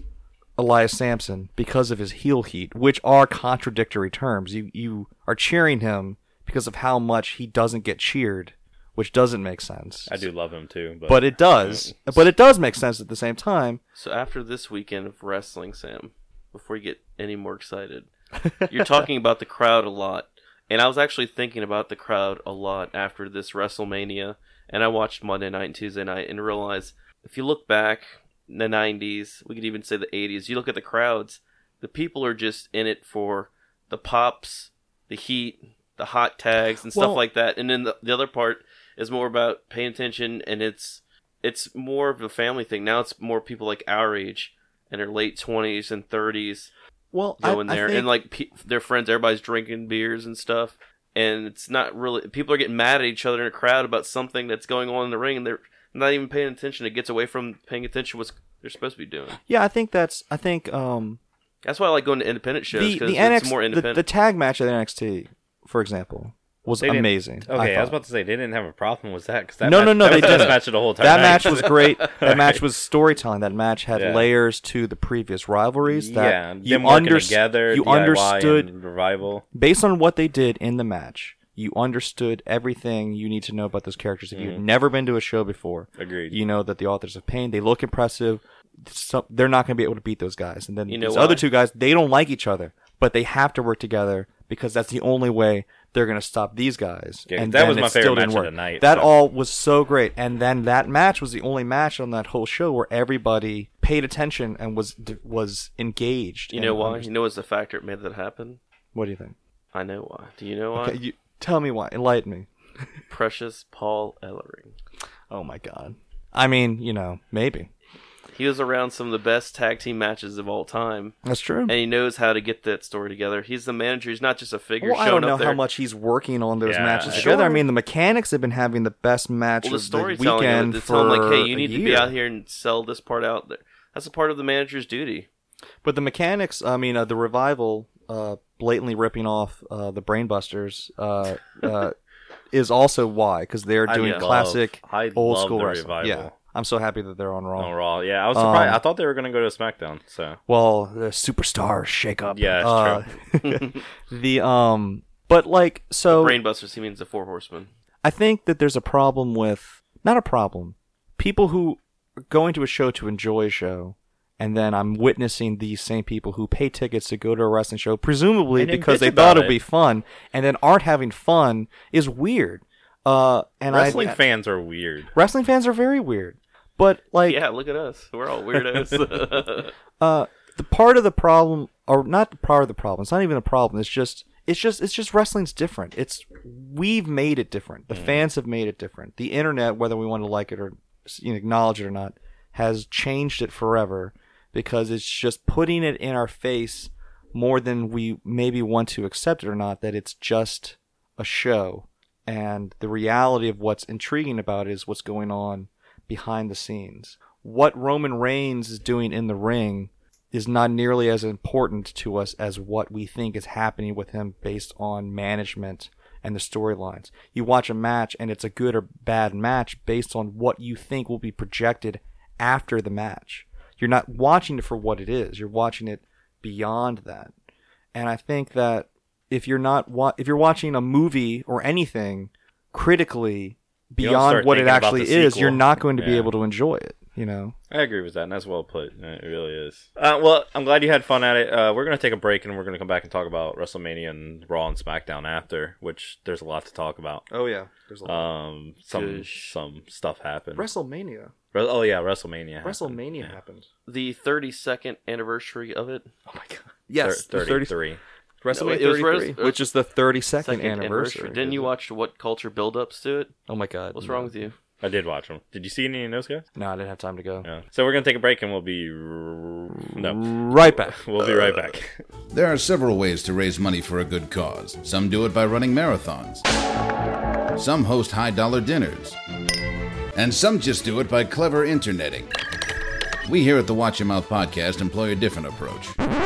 Elias Samson because of his heel heat, which are contradictory terms. You you are cheering him because of how much he doesn't get cheered, which doesn't make sense. I do love him too, but, But it does. But it does make sense at the same time. So after this weekend of wrestling, Sam, before you get any more excited, you're talking about the crowd a lot, and I was actually thinking about the crowd a lot after this WrestleMania, and I watched Monday night and Tuesday night and realized if you look back in the '90s, we could even say the '80s, you look at the crowds, the people are just in it for the pops, the heat, the hot tags, and stuff Well- like that, and then the, the other part is more about paying attention and it's it's more of a family thing. Now it's more people like our age and their late twenties and thirties Well, going there, and like pe- their friends, everybody's drinking beers and stuff, and it's not really people are getting mad at each other in a crowd about something that's going on in the ring, and they're not even paying attention. It gets away from paying attention what they're supposed to be doing. yeah, I think that's I think um That's why I like going to independent shows the because the it's NXT more the, independent. the tag match at NXT, for example, was They amazing. Okay, I, was about to say they didn't have a problem with that because that No, match, no, no, that they was the best didn't. match of the whole time. that match was great. That match was storytelling. That match had Yeah. layers to the previous rivalries. That yeah, you under- together. You understood revival. based on what they did in the match. You understood everything you need to know about those characters. If you've Mm-hmm. never been to a show before, Agreed. you know that the authors of pain they look impressive. So they're not going to be able to beat those guys. And then You know these why? other two guys, they don't like each other, but they have to work together because that's the only way they're going to stop these guys. Yeah, and that was my favorite didn't match of the night, That so. all was so great. And then that match was the only match on that whole show where everybody paid attention and was was engaged. you know why? understood- You know what's the factor that made that happen? What do you think? I know why. Do you know why? Okay, you, tell me why. Enlighten me. Precious Paul Ellering. Oh my god. I mean, you know, maybe He was around some of the best tag team matches of all time. that's true. and he knows how to get that story together. He's the manager. He's not just a figure Well, I don't know how much he's working on those Yeah, matches sure. together. I mean, the mechanics have been having the best match well, the of the storytelling weekend to for tell him like, hey, you need to be out here and sell this part out there. That's a part of the manager's duty. But the mechanics, I mean, uh, the revival, uh, blatantly ripping off uh, the Brainbusters, uh, uh, is also why because they're I doing love- classic I old love school the wrestling. revival. Yeah, I'm so happy that they're on Raw. on Raw. Yeah, I was surprised. Um, I thought they were going to go to SmackDown. So Well, the superstar shake up. Yeah, it's uh, the um, but like so, Brainbusters. He means the Four Horsemen. I think that there's a problem with not a problem. People who going to a show to enjoy a show, and then I'm witnessing these same people who pay tickets to go to a wrestling show, presumably And because they thought it'd be fun, and then aren't having fun is weird. Uh, and Wrestling I, fans are weird. wrestling fans are very weird. But like, yeah, look at us. We're all weirdos. uh, the part of the problem, or not the part of the problem. It's not even a problem. It's just, it's just, it's just wrestling's different. It's we've made it different. The fans have made it different. The internet, whether we want to like it or you know, acknowledge it or not, has changed it forever because it's just putting it in our face more than we maybe want to accept it or not. That it's just a show, and the reality of what's intriguing about it is what's going on behind the scenes. What Roman Reigns is doing in the ring is not nearly as important to us as what we think is happening with him based on management and the storylines. You watch a match and it's a good or bad match based on what you think will be projected after the match. You're not watching it for what it is. You're watching it beyond that. And I think that if you're not wa- if you're watching a movie or anything critically beyond what it actually is, you're not going to be able to enjoy it, you know. I agree with that, and that's well put. It really is. Uh, well, I'm glad you had fun at it. Uh, we're gonna take a break, and we're gonna come back and talk about WrestleMania and Raw and SmackDown after, which there's a lot to talk about. Oh yeah, there's a Um, some Gosh. some stuff happened. WrestleMania. Re- oh yeah, WrestleMania. WrestleMania Yeah. happened. the 32nd anniversary of it. Oh my god. Thir- Yes, the 30 thirty-three. WrestleMania it was 33, res- which is the 32nd Second anniversary. Didn't you watch what culture buildups to it? Oh my god. What's no. wrong with you? I did watch them. Did you see any of those guys? No, I didn't have time to go. Yeah. So we're gonna take a break, and we'll be no, Right back. we'll be right back. There are several ways to raise money for a good cause. Some do it by running marathons. Some host high dollar dinners. And some just do it by clever interneting. We here at the Watch Your Mouth podcast employ a different approach.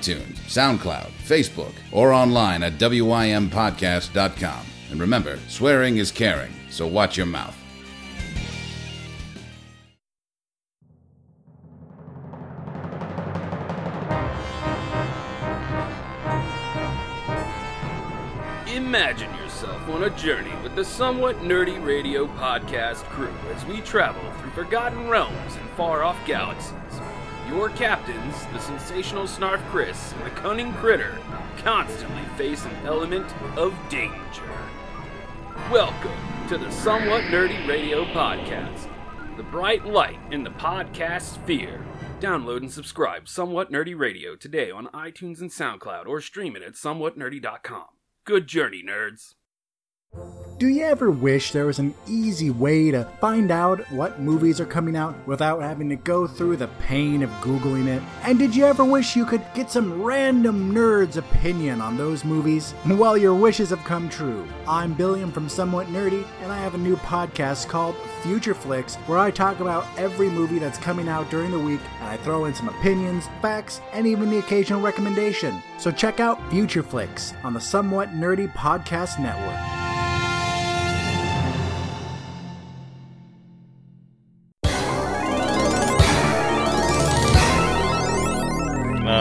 SoundCloud, Facebook, or online at wympodcast.com. And remember, swearing is caring, so watch your mouth. Imagine yourself on a journey with the Somewhat Nerdy Radio podcast crew as we travel through forgotten realms and far off galaxies. Your captains, the sensational Snarf Chris and the cunning Critter, constantly face an element of danger. Welcome to the Somewhat Nerdy Radio podcast, the bright light in the podcast sphere. Download and subscribe Somewhat Nerdy Radio today on iTunes and SoundCloud or stream it at somewhatnerdy.com. Good journey, nerds. Do you ever wish there was an easy way to find out what movies are coming out without having to go through the pain of Googling it? And did you ever wish you could get some random nerd's opinion on those movies? Well, your wishes have come true. I'm Billiam from Somewhat Nerdy, and I have a new podcast called Future Flicks where I talk about every movie that's coming out during the week and I throw in some opinions, facts, and even the occasional recommendation. So check out Future Flicks on the Somewhat Nerdy Podcast Network.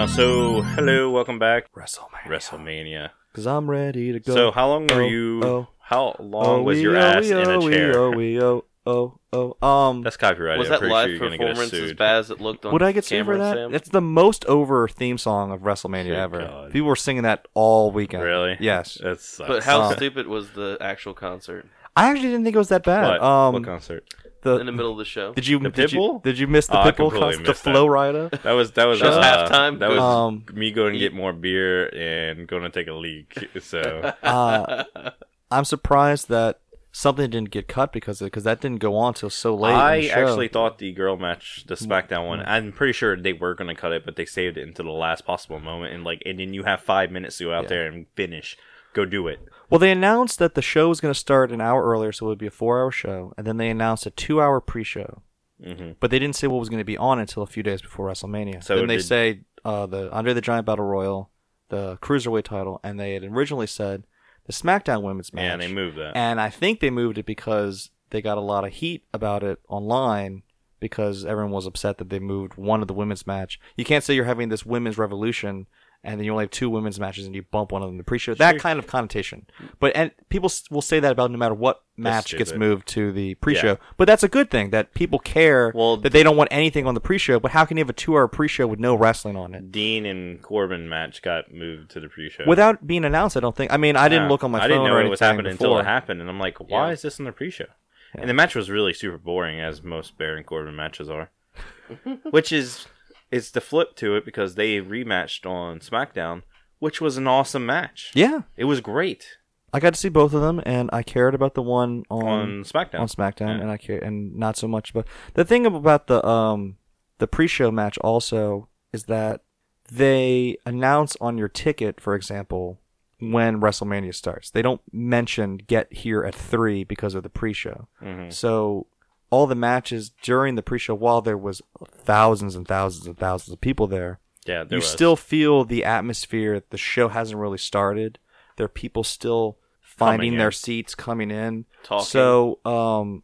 So hello, welcome back. WrestleMania. WrestleMania. Cause I'm ready to go. So how long were Oh, you? Oh, How oh, long was your oh, ass wee, in a oh, wee, chair? Oh, wee, oh, oh, oh. Um, That's copyrighted. Was I'm that pretty live sure you're gonna get performance as sued. bad as it looked on would I get sued for camera, that? Sam? It's the most over theme song of WrestleMania Good ever. God. People were singing that all weekend. Really? Yes. That sucks. But how Uh, stupid was the actual concert I actually didn't think it was that bad. What? Um, what concert? The, in the middle of the show? did you The did you, did you miss the Oh, Pitbull completely concert? The missed that. Flow Rider? That was that was, That was uh, halftime? That was Um, me going to get more beer and going to take a leak. So Uh, I'm surprised that something didn't get cut because because that didn't go on till so late. in I the show. Mm. actually thought the girl match, the SmackDown one. I'm pretty sure they were going to cut it, but they saved it into the last possible moment. And like, and then you have five minutes to go out Yeah. there and finish. Go do it. Well, they announced that the show was going to start an hour earlier, so it would be a four-hour show, and then they announced a two-hour pre-show. hmm but they didn't say what was going to be on until a few days before WrestleMania. So then they did- say uh, the Andre the Giant Battle Royal, the Cruiserweight title, and they had originally said the SmackDown Women's match. Yeah, and they moved that. And I think they moved it because they got a lot of heat about it online because everyone was upset that they moved one of the women's match. You can't say you're having this women's revolution and then you only have two women's matches and you bump one of them to the pre-show. That Sure. kind of connotation. But and people will say that about no matter what match gets moved to the pre-show. Yeah. But that's a good thing that people care Well, that they don't want anything on the pre-show. But how can you have a two-hour pre-show with no wrestling on it? Dean and Corbin match got moved to the pre-show. Without being announced, I don't think. I mean, I didn't Yeah. look on my I phone. didn't know it was happening until it happened, and I'm like, why Yeah. is this in the pre-show? And the match was really super boring, as most Baron Corbin matches are. which is it's the flip to it because they rematched on SmackDown, which was an awesome match. Yeah, It was great I got to see both of them, and I cared about the one on on SmackDown. on SmackDown, Yeah. and I care and not so much. But the thing about the um the pre-show match also is that they announce on your ticket, for example, when WrestleMania starts. They don't mention get here at three because of the pre-show. Mhm. So all the matches during the pre-show, while there was thousands and thousands and thousands of people there, Yeah, there you was. still feel the atmosphere. The show hasn't really started. There are people still finding their seats, coming in. Talking. So, um,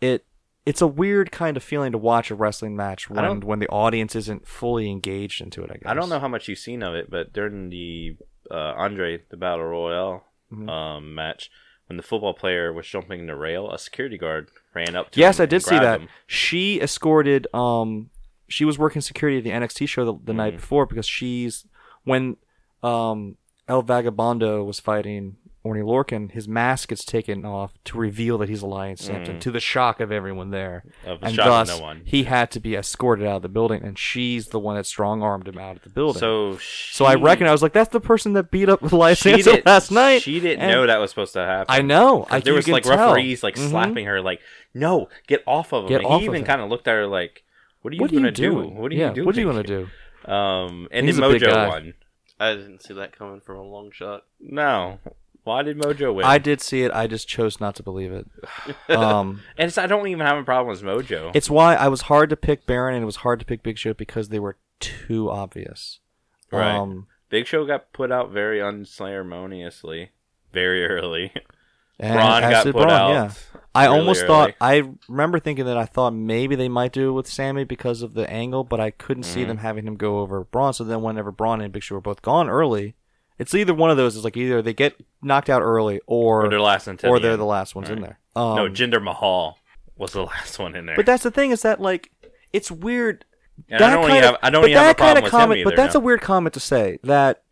it it's a weird kind of feeling to watch a wrestling match when when the audience isn't fully engaged into it. I guess I don't know how much you've seen of it, but during the uh, Andre the Battle Royale Mm-hmm. um, match, when the football player was jumping the rail, a security guard ran up to Yes, I did see that. him. She escorted. Um, she was working security at the NXT show the, the Mm-hmm. night before because she's when um El Vagabundo was fighting Oney Lorcan, his mask gets taken off to reveal that he's Elias Samson, to the shock of everyone there. Mm. Of the and shock of thus, no one. he had to be escorted out of the building, and she's the one that strong armed him out of the building. So, So I she- reckon I was like, that's the person that beat up Elias she Samson did- last night. She didn't And know that was supposed to happen. I know. I there was like tell. referees like Mhm. slapping her, like, "No, get off of him." Get and off he even kind of looked at her like, "What are you What gonna do? doing? What are yeah, you doing? What are you gonna do? Um, and He's then a big guy. Mojo won. I didn't see that coming from a long shot. No, why did Mojo win? I did see it. I just chose not to believe it. Um, and it's, I don't even have a problem with Mojo. it's why I was hard to pick Baron and it was hard to pick Big Show because they were too obvious. Right. Um, Big Show got put out very unceremoniously, very early. and Braun got put Braun, out. Yeah. I really almost early. thought. I remember thinking that I thought maybe they might do it with Sammy because of the angle, but I couldn't see Mm-hmm. them having him go over Braun. So then, whenever Braun and Big Show were both gone early, it's either one of those. Is like either they get knocked out early, or Or they're last until or the they're end. the last ones in there. Um, no, Jinder Mahal was the last one in there. But that's the thing is that like it's weird. And I don't kind even of- have- I don't but have that kind of comment, But that's now. a weird comment to say. That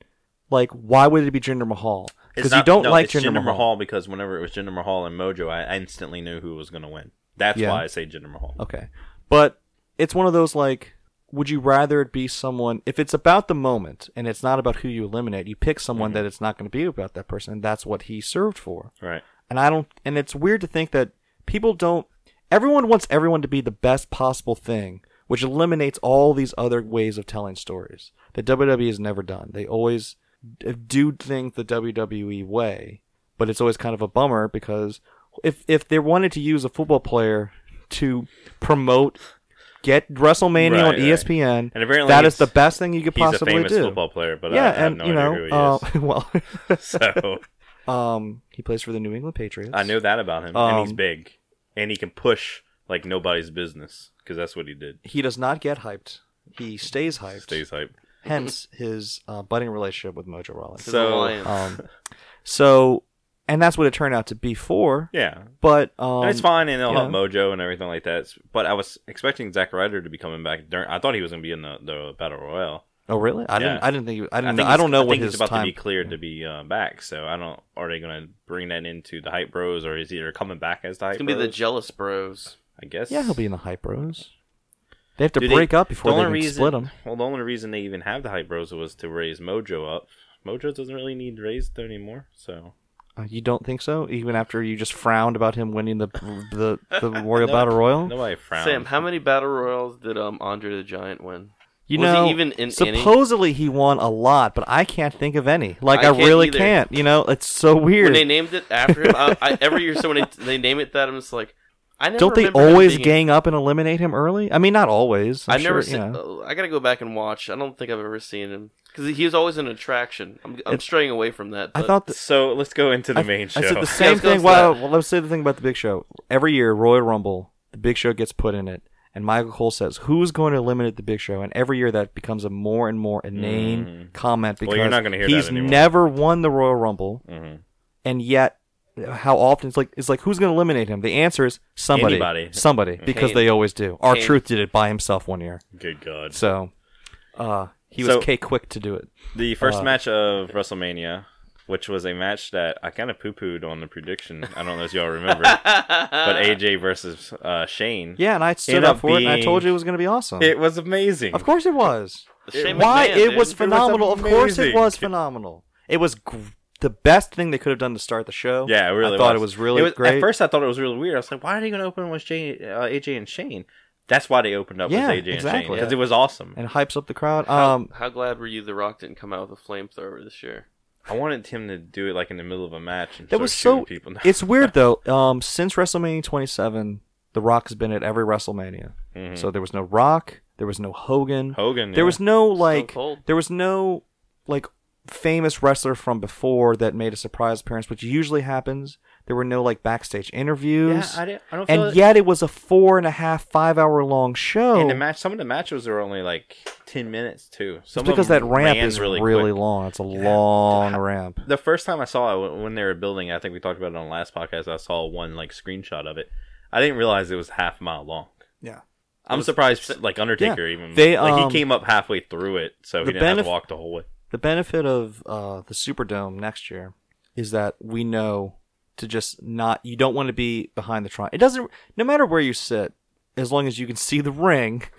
like why would it be Jinder Mahal? Because you don't no, like it's Jinder, Mahal. because whenever it was Jinder Mahal and Mojo, I instantly knew who was going to win. That's Yeah. why I say Jinder Mahal. Okay, but it's one of those like. Would you rather it be someone if it's about the moment and it's not about who you eliminate? You pick someone Mm-hmm. that it's not going to be about that person. And that's what he served for. Right. And I don't. And it's weird to think that people don't. Everyone wants everyone to be the best possible thing, which eliminates all these other ways of telling stories that WWE has never done. They always do things the WWE way, but it's always kind of a bummer because if if they wanted to use a football player to promote. Get WrestleMania Right, on right. ESPN. And apparently that is the best thing you could possibly do. He's a famous do. football player, but yeah, I, I have and no you idea know, who he uh, well, so um, he plays for the New England Patriots. I know that about him, and he's Um, big, and he can push like nobody's business because that's what he did. he does not get hyped. He stays hyped. Stays hype. Hence his uh, budding relationship with Mojo Rawley. So- Um, so, and that's what it turned out to be for. Yeah, But um, and it's fine, and they'll you help know. Mojo and everything like that. But I was expecting Zack Ryder to be coming back. During, I thought he was going to be in the, the battle royale. Oh, really? I didn't. I didn't think. He, I didn't. think I, don't know I what think his he's about time. to be cleared to be uh, back. So I don't. Are they going to bring that into the Hype Bros, or is he either coming back as the Hype It's gonna be the jealous bros. I guess. yeah, he'll be in the Hype Bros. They have to Do they- break up before the they only can reason, split them. Well, the only reason they even have the Hype Bros was to raise Mojo up. Mojo doesn't really need raised anymore, so Uh, you don't think so? Even after you just frowned about him winning the the the Royal No- Battle Royal. nobody frowns. Sam, how many battle royals did um Andre the Giant win? You Was he know, even in any? supposedly he won a lot, but I can't think of any. Like I I, can't really either. can't. You know, it's so weird. When weird. they named it after him, I, I, every year so when they, they name it that, I'm just like, I never Don't they always being- gang up and eliminate him early? I mean, not always. I'm I've never sure, you seen. know. uh, I gotta go back and watch. I don't think I've ever seen him because he was always an attraction. I'm, I'm It's- straying away from that. I thought that So let's go into the I, main show. I said the same let's thing. Well, well, let's say the thing about the Big Show. Every year, Royal Rumble, the Big Show gets put in it, and Michael Cole says, "Who's going to eliminate the Big Show?" And every year, that becomes a more and more inane comment because. Well, you're not gonna hear he's anymore. never won the Royal Rumble, Mhm. and yet. How often it's like it's like who's going to eliminate him? The answer is somebody, Anybody. somebody, because Kane. they always do. R-Truth did it by himself one year, Good God. so uh, he was So- K quick to do it. The first Uh, match of WrestleMania, which was a match that I kind of poo pooed on the prediction. I don't know if y'all remember, but AJ versus uh, Shane. Yeah, and I stood Ended up up for it. and I told you it was going to be awesome. It was amazing. Of course, it was. Shane Why McMahon, it dude. was phenomenal. of course, it was phenomenal. It was gr- the best thing they could have done to start the show. Yeah, it really I thought was. it was really was- great. At first, I thought it was really weird. I was like, why are they going to open with Jay, uh, AJ and Shane? That's why they opened up Yeah, with AJ and Shane exactly. because it was awesome. and hypes up the crowd. How, Um, how glad were you The Rock didn't come out with a flamethrower this year? I wanted him to do it like in the middle of a match and that start was shooting so. people. it's weird though. Um, since WrestleMania 27, The Rock has been at every WrestleMania. Mhm. So there was no Rock. There was no Hogan. Hogan. There yeah. was no like. Cold. There was no like famous wrestler from before that made a surprise appearance, which usually happens. There were no like backstage interviews. Yeah, I, didn't, I don't and it- yet it was a four and a half, five hour long show. And the match, some of the matches are only like ten minutes too. Some because that ramp is really, quick. long. It's a long ramp. The first time I saw it when- they were building, I think we talked about it on the last podcast. I saw one like screenshot of it. I didn't realize it was half a mile long. Yeah. I'm surprised, like Undertaker, even They, like um, he came up halfway through it, so he didn't have to walk the whole way. The benefit of uh, the Superdome next year is that we know to just not. You don't want to be behind the tron. It doesn't. No matter where you sit, as long as you can see the ring.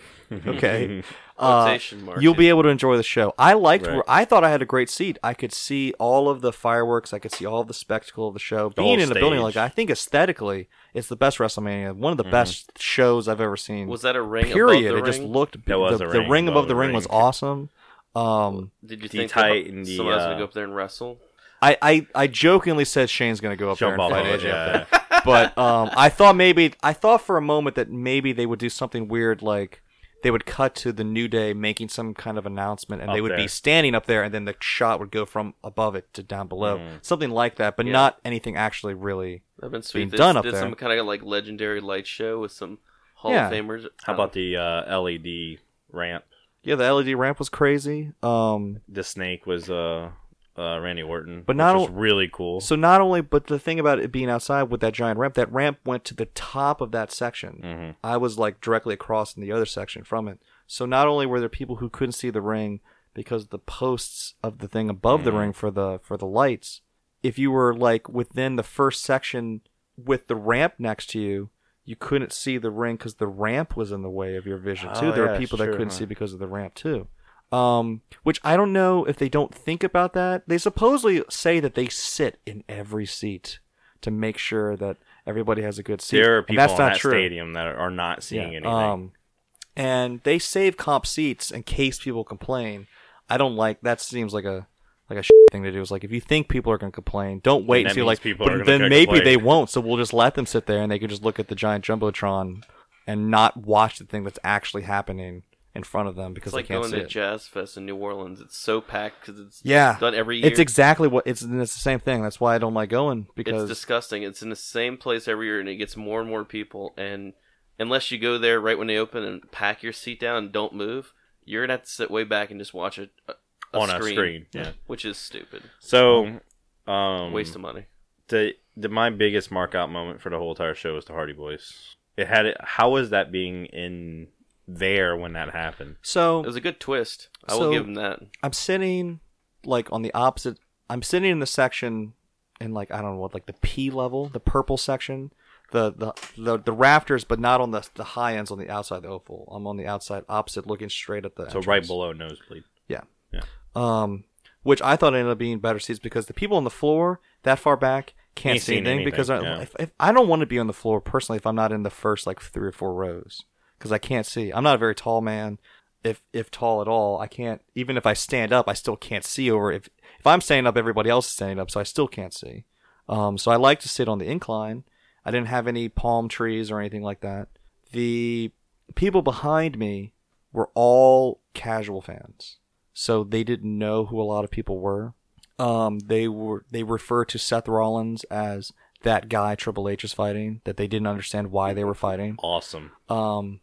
Okay. uh, you'll be able to enjoy the show. I liked. Right. Where, I thought I had a great seat. I could see all of the fireworks. I could see all of the spectacle of the show. Being whole in a building like that, I think aesthetically, it's the best WrestleMania. One of the best shows I've ever seen. Was that a ring period? above it the just looked. There was the, a the ring ring above above the the ring was awesome. Um, Did you The think tight that and the, someone else would uh, go up there and wrestle? I, I, I jokingly said Shane's going to go up Jump there and fight of AJ it, up there. But um, I thought maybe I thought for a moment that maybe they would do something weird, like they would cut to the New Day making some kind of announcement, and Up they would be there. standing up there, and then the shot would go from above it to down below, Mm. something like that, but Yeah. not anything actually really. That'd been sweet. being They done up did there. some kind of like legendary light show with some Hall Yeah. of Famers. How about the uh, LED ramp? Yeah, the LED ramp was crazy. Um, The snake was uh, uh, Randy Orton, But not was o- really cool. So not only, but the thing about it being outside with that giant ramp, that ramp went to the top of that section. Mhm. I was like directly across in the other section from it. So not only were there people who couldn't see the ring because the posts of the thing above the Mhm. ring for the for the lights, if you were like within the first section with the ramp next to you, you couldn't see the ring because the ramp was in the way of your vision too. Oh, there yeah, were people that couldn't huh. see because of the ramp too. Um, which I don't know if they don't think about that. They supposedly say that they sit in every seat to make sure that everybody has a good seat. there are and people that's in not that true. stadium that are not seeing Yeah, anything. Um, and they save comp seats in case people complain. I don't like that. Seems like a like a thing to do. Is like if you think people are going to complain, don't wait until means like. people but then complain. maybe they won't. So we'll just let them sit there and they can just look at the giant jumbotron and not watch the thing that's actually happening in front of them because It's like they can't going see to it. Jazz Fest in New Orleans. It's so packed because it's Yeah, done every year. It's exactly what it's. It's the same thing. That's why I don't like going because It's disgusting. It's in the same place every year, and it gets more and more people. And unless you go there right when they open and pack your seat down and don't move, you're gonna have to sit way back and just watch it a, a On a screen, screen, yeah. which is stupid. So, um, Waste of money. the, the my biggest mark out moment for the whole entire show was the Hardy Boys. It had it. How was that being in there when that happened? so It was a good twist. I So- will give them that. I'm sitting like on the opposite. I'm sitting in the section in like I don't know what like the P level, the purple section, the the the, the rafters, but not on the the high ends on the outside of the oval. I'm on the outside, opposite, looking straight at the. So right below nosebleed. Yeah. Yeah. Um, which I thought ended up being better seats because the people on the floor that far back can't Ain't see seen anything, because I, if, if I don't want to be on the floor personally if I'm not in the first like three or four rows because I can't see. I'm not a very tall man. If if tall at all, I can't. Even if I stand up, I still can't see over. If if I'm standing up, everybody else is standing up, so I still can't see. Um, so I like to sit on the incline. I didn't have any palm trees or anything like that. The people behind me were all casual fans, so they didn't know who a lot of people were. Um, they were they refer to Seth Rollins as that guy Triple H is fighting. That they didn't understand why they were fighting. Awesome. Um,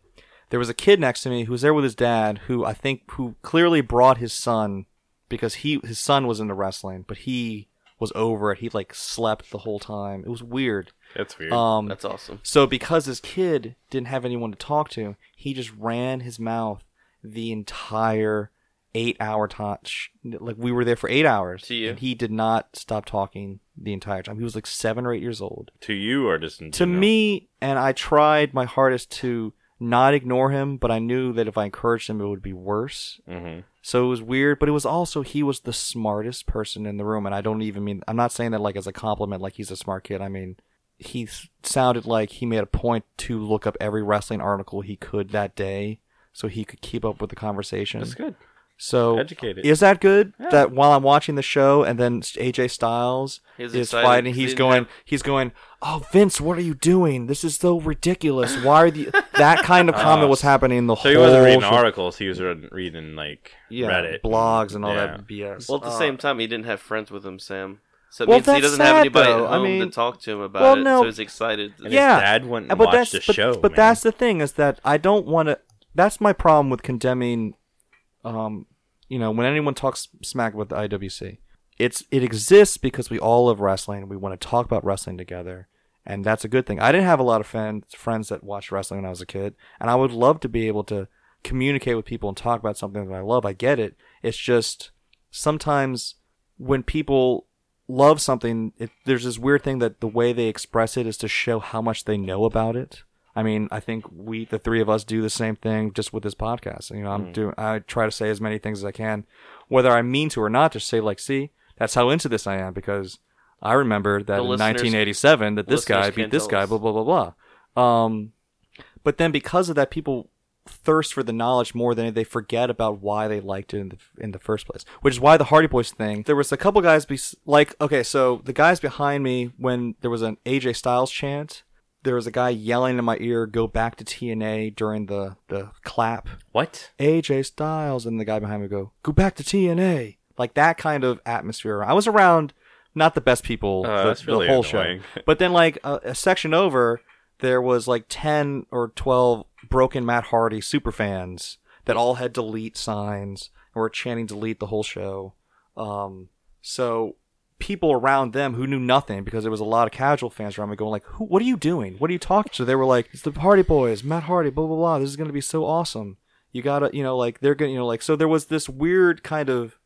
there was a kid next to me who was there with his dad, who I think who clearly brought his son because he his son was into wrestling, but he was over it. He like slept the whole time. It was weird. That's weird. Um, That's awesome. so because this kid didn't have anyone to talk to, he just ran his mouth the entire eight hour touch. Like we were there for eight hours, To you? and he did not stop talking the entire time. He was like seven or eight years old. to you or just in To general? me, and I tried my hardest to not ignore him, but I knew that if I encouraged him, it would be worse. Mhm. So it was weird, but it was also he was the smartest person in the room, and I don't even mean I'm not saying that like as a compliment, like he's a smart kid. I mean, he sounded like he made a point to look up every wrestling article he could that day, so he could keep up with the conversation. That's good. So Educated. Is that good? That while I'm watching the show and then AJ Styles He's is excited fighting, 'cause he's going, have- he's going, oh Vince, what are you doing? This is so ridiculous. Why are the that kind of comment was happening the So whole he wasn't reading show. articles. He was reading, reading like yeah, Reddit, blogs and all Yeah. that BS. Well, at the Uh, same time, he didn't have friends with him, Sam. So it Well, means he doesn't have anybody though. at I home mean- to talk to him about Well, it. no. So he's excited. And Yeah. his dad wouldn't Uh, but watch that's the but, show. but man. that's the thing is that I don't want to. That's my problem with condemning. Um, you know, when anyone talks smack about the IWC, it's it exists because we all love wrestling. We want to talk about wrestling together, and that's a good thing. I didn't have a lot of friends friends that watched wrestling when I was a kid, and I would love to be able to communicate with people and talk about something that I love. I get it. It's just sometimes when people love something, it, there's this weird thing that the way they express it is to show how much they know about it. I mean, I think we, the three of us, do the same thing just with this podcast. You know, I'm doing, I try to say as many things as I can, whether I mean to or not, just say like, see, that's how into this I am because I remember that in 1987 that this guy beat this guy, blah blah blah blah. Um, but then because of that, people thirst for the knowledge more than they forget about why they liked it in the in the first place. Which is why the Hardy Boys thing. There was a couple guys be like, okay, so the guys behind me when there was an AJ Styles chant, there was a guy yelling in my ear, "Go back to TNA" during the the clap. what? AJ Styles, and the guy behind me go, "Go back to TNA." Like that kind of atmosphere. I was around not the best people Uh, the, really the whole annoying. show, but then like a, a section over, there was like ten or twelve broken Matt Hardy super fans that all had delete signs and were chanting delete the whole show. Um, so people around them who knew nothing because there was a lot of casual fans around me going like, "Who? What are you doing? What are you talking?" So they were like, "It's the Hardy Boys, Matt Hardy, blah blah blah. This is gonna be so awesome. You gotta, you know, like they're gonna, you know, like so." There was this weird kind of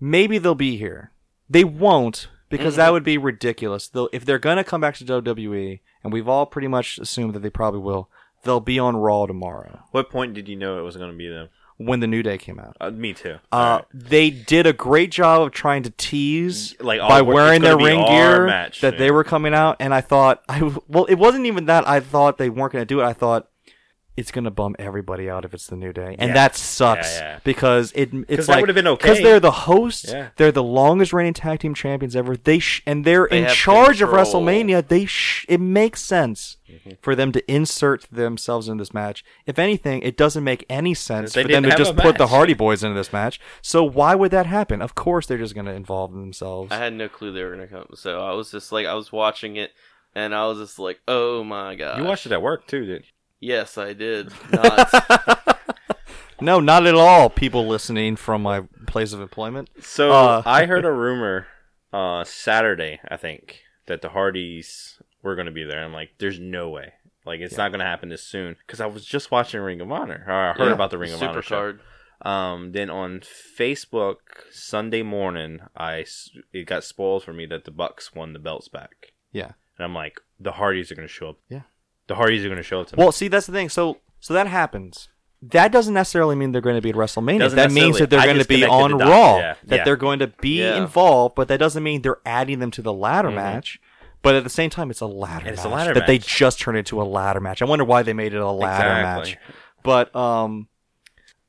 maybe they'll be here. They won't because that mm-hmm. would be ridiculous. They'll if they're gonna come back to WWE, and we've all pretty much assumed that they probably will. They'll be on Raw tomorrow What point did you know it was going to be them? When the New Day came out. Uh, me too. Uh, Alright. they did a great job of trying to tease Like, by wearing their ring gear match, that yeah. they were coming out, and I thought, I well, it wasn't even that I thought they weren't going to do it. I thought it's going to bum everybody out if it's the New Day, and Yeah. that sucks Yeah, yeah. because it it's that like would've been because okay. they're the hosts, Yeah. they're the longest reigning tag team champions ever. They sh- and they're They in have charge of. WrestleMania. They sh- it makes sense. Mm-hmm. For them to insert themselves in this match. If anything, it doesn't make any sense for them to just put the. Hardy Boys into this match. So why would that happen? Of course, they're just going to involve themselves. I had no clue they were gonna come, so I was just like, I was watching it, and I was just like, oh my god. you watched it at work too, did? Yes, I did. Not. no, not at all. People listening from my place of employment. So Uh, I heard a rumor uh, Saturday, I think, that the Hardys were going to be there. I'm like, there's no way. Like, it's not going to happen this soon. Because I was just watching Ring of Honor. Or I heard Yeah. about the Ring of Honor show. Um, then on Facebook Sunday morning, I s- it got spoiled for me that the Bucks won the belts back, Yeah. and I'm like, the Hardys are going to show up. Yeah. The Hardys are going to show up tonight. Well, see, that's the thing. So, so that happens. That doesn't necessarily mean they're going to be at WrestleMania. Doesn't that means that they're I going to just be connected on the dots, Raw. yeah, That yeah. they're going to be Yeah. involved, but that doesn't mean they're adding them to the ladder Mhm. match. But at the same time, it's a ladder it's match a ladder that they match. just turned into a ladder match. I wonder why they made it a ladder Exactly. match. But um,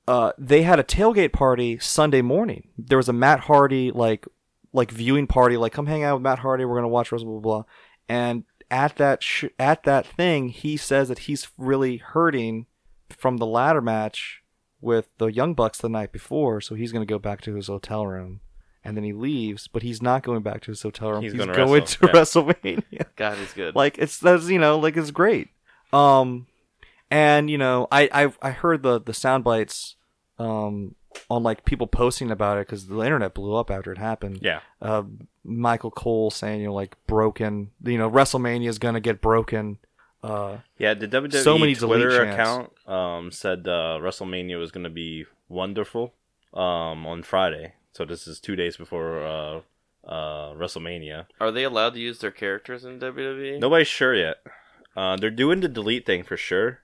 uh, they had a tailgate party Sunday morning. There was a Matt Hardy like like viewing party. Like, come hang out with Matt Hardy. We're gonna watch Wrestle blah blah blah. And at that sh- at that thing, he says that he's really hurting from the ladder match with the Young Bucks the night before, so he's going to go back to his hotel room. And then he leaves, but he's not going back to his hotel room. He's He's, going wrestle, to yeah. WrestleMania. God, he's good. like it's that's you know like it's great. Um, and you know I I I heard the the sound bites um on like people posting about it because the internet blew up after it happened. Yeah. Uh, Michael Cole saying you know like broken you know WrestleMania is gonna get broken. Uh, Yeah, the WWE So many Twitter account um, said uh, WrestleMania was going to be wonderful um, on Friday. So this is two days before uh, uh, WrestleMania. Are they allowed to use their characters in WWE? Nobody's sure yet. Uh, they're doing the delete thing for sure.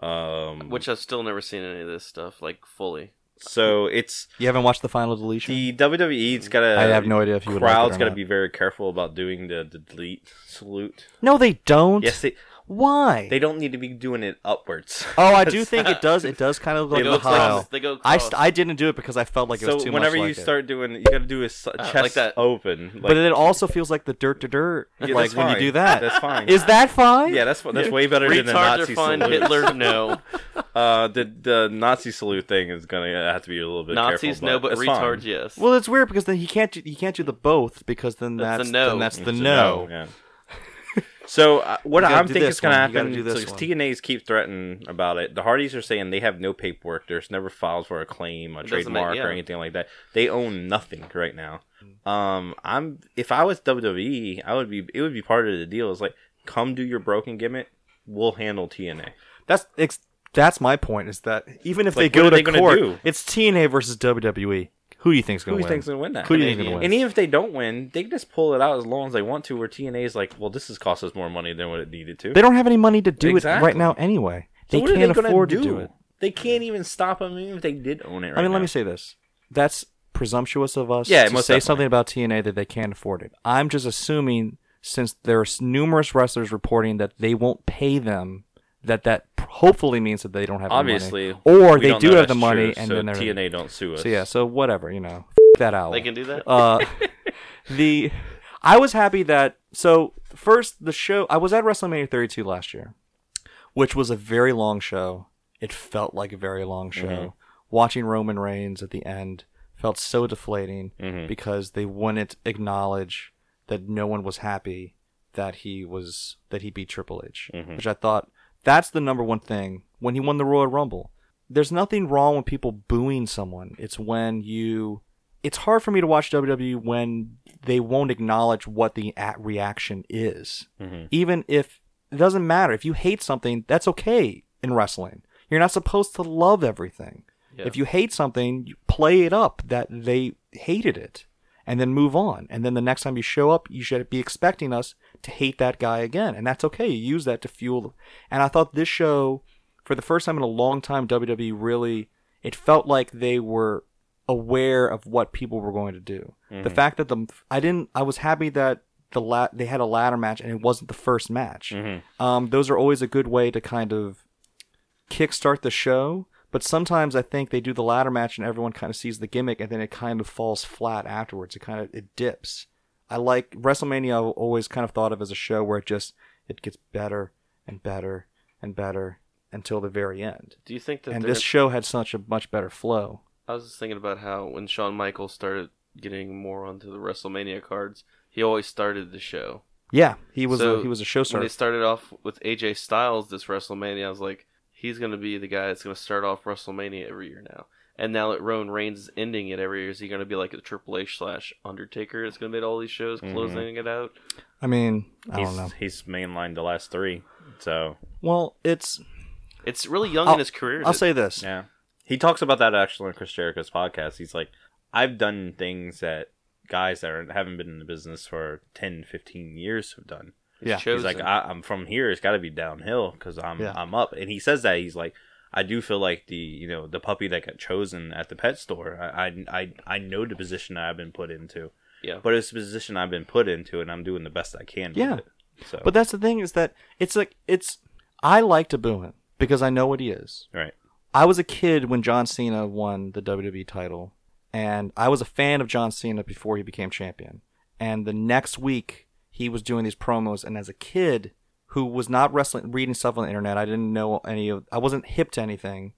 Um, Which I've still never seen any of this stuff like fully. So it's you haven't watched the final deletion? the WWE's got to. I have no idea if you would like it Crowd's or got to not. be very careful about doing the, the delete salute. no, they don't. Yes, they Why? they don't need to be doing it upwards. oh, I do think it does. It does kind of They like go the across- they go I across. st- I didn't do it because I felt like it so was too whenever much you like it. start doing, you got to do a s- chest like that. open. Like, but it also feels like the dirt to dirt. Yeah, like that's when you fine. do that. That's fine. Is that fine? Yeah, that's that's way better than the Retards Nazi are fine. salute. Hitler, no. Uh, the the Nazi salute thing is gonna have to be a little bit Nazis, careful, no, but it's retards, yes. Well, it's weird because then he can't do, he can't do the both because then That's that's, the no. then that's the It's a no. yeah. So uh, what I'm thinking is you gotta happen? do So. TNA's keep threatening about it. The Hardys are saying they have no paperwork. There's never filed for a claim, a It trademark, make- or anything like that. They own nothing right now. Um, I'm if I was WWE, I would be. It would be part of the deal. Is like, come do your broken gimmick. We'll handle TNA. That's ex- that's my point. Is that even if Like, they go to they court, do? it's TNA versus WWE. Who do you think's Who going do to you win? think's gonna win that? Who do you think is going to win? And even if they don't win, they can just pull it out as long as they want to. Where TNA is like, well, this has cost us more money than what it needed to. They don't have any money to do it Exactly. right now anyway. They what are can't gonna afford to do it. They can't even stop them even if they did own it. Right I mean, let me say this. That's presumptuous of us Yeah, to most say definitely. something about TNA that they can't afford it. I'm just assuming since there's numerous wrestlers reporting that they won't pay them that that hopefully means that they don't have the Obviously, money. or they don't do know have the money true, and so then they're TNA don't sue us. So yeah, so whatever, you know, f- that out. They can do that? Uh, the I was happy that so first the show I was at WrestleMania 32 last year, which was a very long show. It felt like a very long show. Mm-hmm. Watching Roman Reigns at the end felt so deflating Mm-hmm. because they wouldn't acknowledge that no one was happy that he was that he beat Triple H, Mm-hmm. which I thought that's the number one thing when he won the Royal Rumble. There's nothing wrong with people booing someone. It's when you it's hard for me to watch WWE when they won't acknowledge what the at reaction is. Mm-hmm. Even if it doesn't matter if you hate something, that's okay in wrestling. You're not supposed to love everything. If you hate something, you play it up that they hated it and then move on. And then the next time you show up, you should be expecting us to hate that guy again. And that's okay. You use that to fuel. And I thought this show, for the first time in a long time, WWE really, it felt like they were aware of what people were going to do. The fact that the, I didn't, I was happy that the la- they had a ladder match and it wasn't the first match. Um, those are always a good way to kind of kickstart the show. But sometimes I think they do the ladder match and everyone kind of sees the gimmick and then it kind of falls flat afterwards. It kind of it dips. I like WrestleMania. I've always kind of thought of as a show where it just it gets better and better and better until the very end. Do you think that And this show had such a much better flow. I was just thinking about how when Shawn Michaels started getting more onto the WrestleMania cards, he always started the show. Yeah, he was So, a, he was a show When starter. they started off with AJ Styles this WrestleMania, I was like, he's going to be the guy that's going to start off WrestleMania every year now. And now that Roman Reigns is ending it every year, is he going to be like a Triple H slash Undertaker? It's going to be all these shows mm-hmm. closing it out. I mean, I he's, don't know. He's mainlined the last three, so Well, it's It's really young I'll- in his career. I'll to- say this. yeah. He talks about that actually on Chris Jericho's podcast. He's like, I've done things that guys that are, haven't been in the business for 10, 15 years have done. He's Yeah. chosen. He's like, I, I'm from here. It's got to be downhill because I'm Yeah. I'm up. And he says that he's like, I do feel like the you know the puppy that got chosen at the pet store. I I I, I know the position that I've been put into, yeah. but it's the position I've been put into, and I'm doing the best I can. Yeah. with it. So, But that's the thing is that it's like it's I like to boo him because I know what he is. right. I was a kid when John Cena won the WWE title, and I was a fan of John Cena before he became champion. And the next week, he was doing these promos, and as a kid who was not wrestling, reading stuff on the internet, I didn't know any of, I wasn't hip to anything.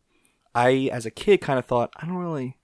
I, as a kid, kind of thought, I don't really,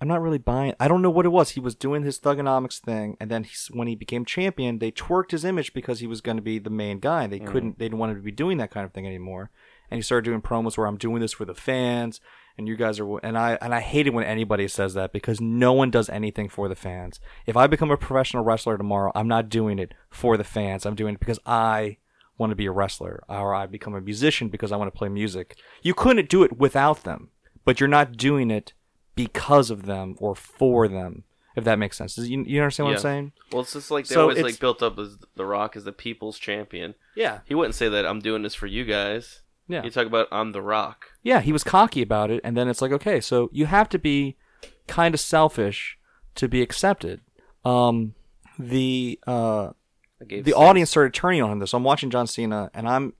I'm not really buying. I don't know what it was. He was doing his Thuganomics thing, and then he's, when he became champion, they twerked his image because he was going to be the main guy. They mm. couldn't, they didn't want him to be doing that kind of thing anymore. And he started doing promos where I'm doing this for the fans, and you guys are, and I, and I hate it when anybody says that because no one does anything for the fans. If I become a professional wrestler tomorrow, I'm not doing it for the fans. I'm doing it because I want to be a wrestler, or I become a musician because I want to play music. You couldn't do it without them, but you're not doing it because of them or for them. If that makes sense, you, you understand what Yeah. I'm saying? Well, it's just like they So always like built up as The Rock as the people's champion. Yeah, He wouldn't say that I'm doing this for you guys. Yeah. You talk about I'm The Rock. yeah, he was cocky about it, and then it's like, okay, so you have to be kind of selfish to be accepted. Um, the uh, the sense. audience started turning on him. This, so I'm watching John Cena, and I'm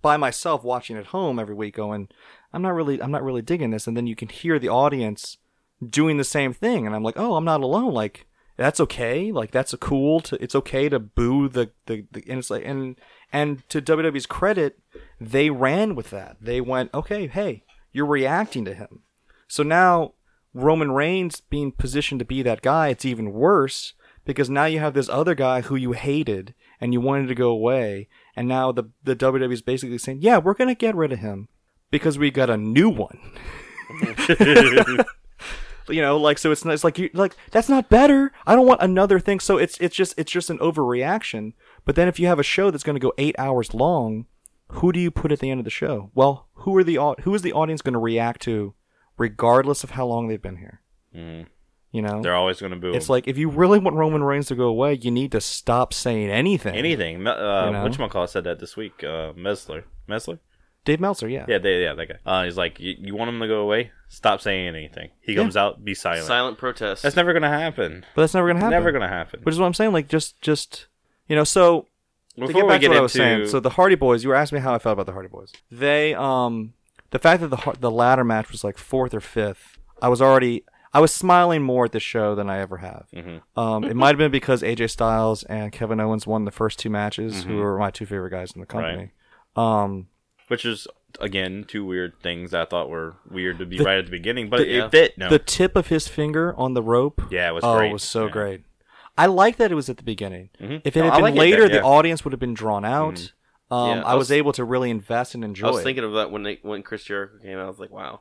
by myself watching at home every week, going, I'm not really, I'm not really digging this. And then you can hear the audience doing the same thing, and I'm like, oh, I'm not alone. Like that's okay. Like that's a cool. To it's okay to boo the the, the and it's like and and to WWE's credit, they ran with that. They went, okay, hey, you're reacting to him. So now Roman Reigns being positioned to be that guy, it's even worse because now you have this other guy who you hated and you wanted to go away, and now the the WWE is basically saying, yeah, we're gonna get rid of him because we got a new one. you know, like so it's not, it's like you like that's not better. I don't want another thing. So it's it's just it's just an overreaction. But then if you have a show that's going to go eight hours long, who do you put at the end of the show? Well, who are the who is the audience going to react to, regardless of how long they've been here? Mhm. You know, They're always going to boo it's like if you really want Roman Reigns to go away, you need to stop saying anything. anything. Me- Uh, You know? Whatchamacallit said that this week. Uh, Mesler. Mesler? Dave Meltzer, yeah. Yeah, they, yeah, that guy. Uh, he's like, you, you want him to go away? Stop saying anything. He comes out, be silent. Silent protest. That's never going to happen. But that's never going to happen. Never going to happen. Which is what I'm saying. Like just just you know so. to get back get to what I into was saying, so the Hardy Boys, you were asking me how I felt about the Hardy Boys. They, um, the fact that the the ladder match was like fourth or fifth, I was already, I was smiling more at the show than I ever have. Mm-hmm. Um, it might have been because AJ Styles and Kevin Owens won the first two matches, Mm-hmm. who were my two favorite guys in the company. Um, which is again two weird things I thought were weird to be The- right at the beginning, but the- it yeah. fit. No, the tip of his finger on the rope, yeah, it was oh, great. it was so Yeah. great. I like that it was at the beginning. Mhm. If it No, had been like later, the yeah. Mm-hmm. audience would have been drawn out. Um, Yeah, I, I was, was- able to really invest and enjoy I was it. thinking of that when they, when Chris Jericho came out. I was like, wow.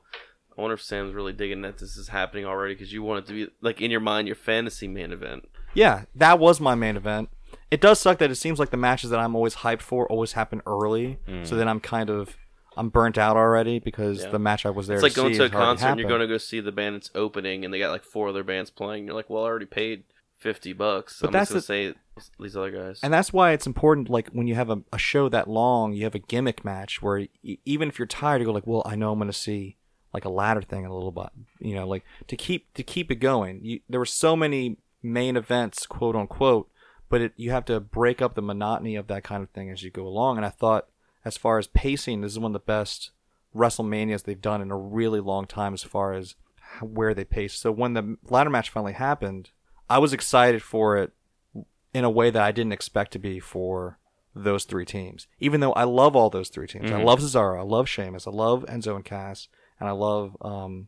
I wonder if Sam's really digging that this is happening already because you want it to be like in your mind your fantasy main event. Yeah, that was my main event. It does suck that it seems like the matches that I'm always hyped for always happen early. So then I'm kind of I'm burnt out already because Mm. Yeah. the match I was there It's like going to a concert and you're going to go see the band it's opening and they got like four other bands playing. You're like, well, I already paid fifty bucks. But I'm that's just gonna say these other guys. And that's why it's important, like when you have a, a show that long, you have a gimmick match where y- even if you're tired, you go like, "Well, I know I'm going to see like a ladder thing in a little bit," you know, like to keep to keep it going. You, there were so many main events, quote unquote, but it, you have to break up the monotony of that kind of thing as you go along. And I thought, as far as pacing, this is one of the best WrestleManias they've done in a really long time, as far as where they pace. So when the ladder match finally happened, I was excited for it in a way that I didn't expect to be for those three teams. Even though I love all those three teams, I love Cesaro, I love Sheamus, I love Enzo and Cass, and I love um,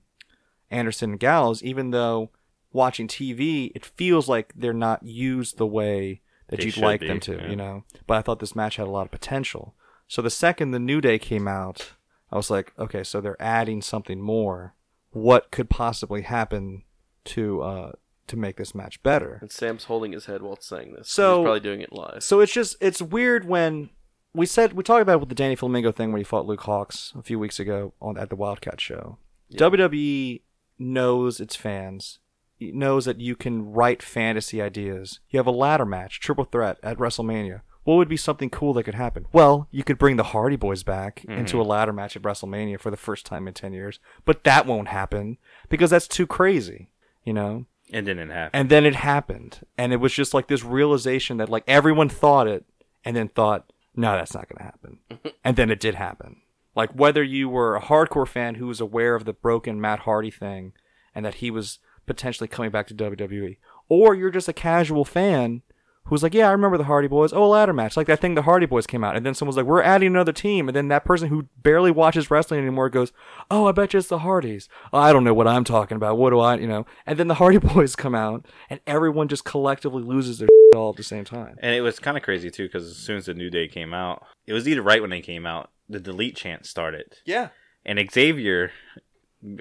Anderson and Gallows. Even though watching TV, it feels like they're not used the way that They you'd like be, them to, yeah. you know. But I thought this match had a lot of potential. So the second the New Day came out, I was like, okay, so they're adding something more. What could possibly happen to uh, to make this match better? and Sam's holding his head while saying this. So- he's probably doing it live. So it's just it's weird when we said we talked about it with the Danny Flamingo thing when he fought Luke Hawx a few weeks ago on at the Wildcat show. WWE knows its fans. It knows that you can write fantasy ideas. You have a ladder match, triple threat at WrestleMania. What would be something cool that could happen? Well, you could bring the Hardy Boys back mm-hmm. into a ladder match at WrestleMania for the first time in 10 years, but that won't happen because that's too crazy, you know? It didn't happen. And then it happened. And it was just like this realization that like everyone thought it and then thought, no, that's not going to happen. and then it did happen. Like whether you were a hardcore fan who was aware of the broken Matt Hardy thing and that he was potentially coming back to WWE, or you're just a casual fan who was like, "Yeah, I remember the Hardy Boys. Oh, a ladder match, like that thing the Hardy Boys came out." And then someone's like, "We're adding another team." And then that person who barely watches wrestling anymore goes, "Oh, I bet you it's the Hardys." Oh, I don't know what I'm talking about. What do I, you know? And then the Hardy Boys come out, and everyone just collectively loses their all at the same time. And it was kind of crazy too, because as soon as the New Day came out, it was either right when they came out, the delete chant started, Yeah. and Xavier,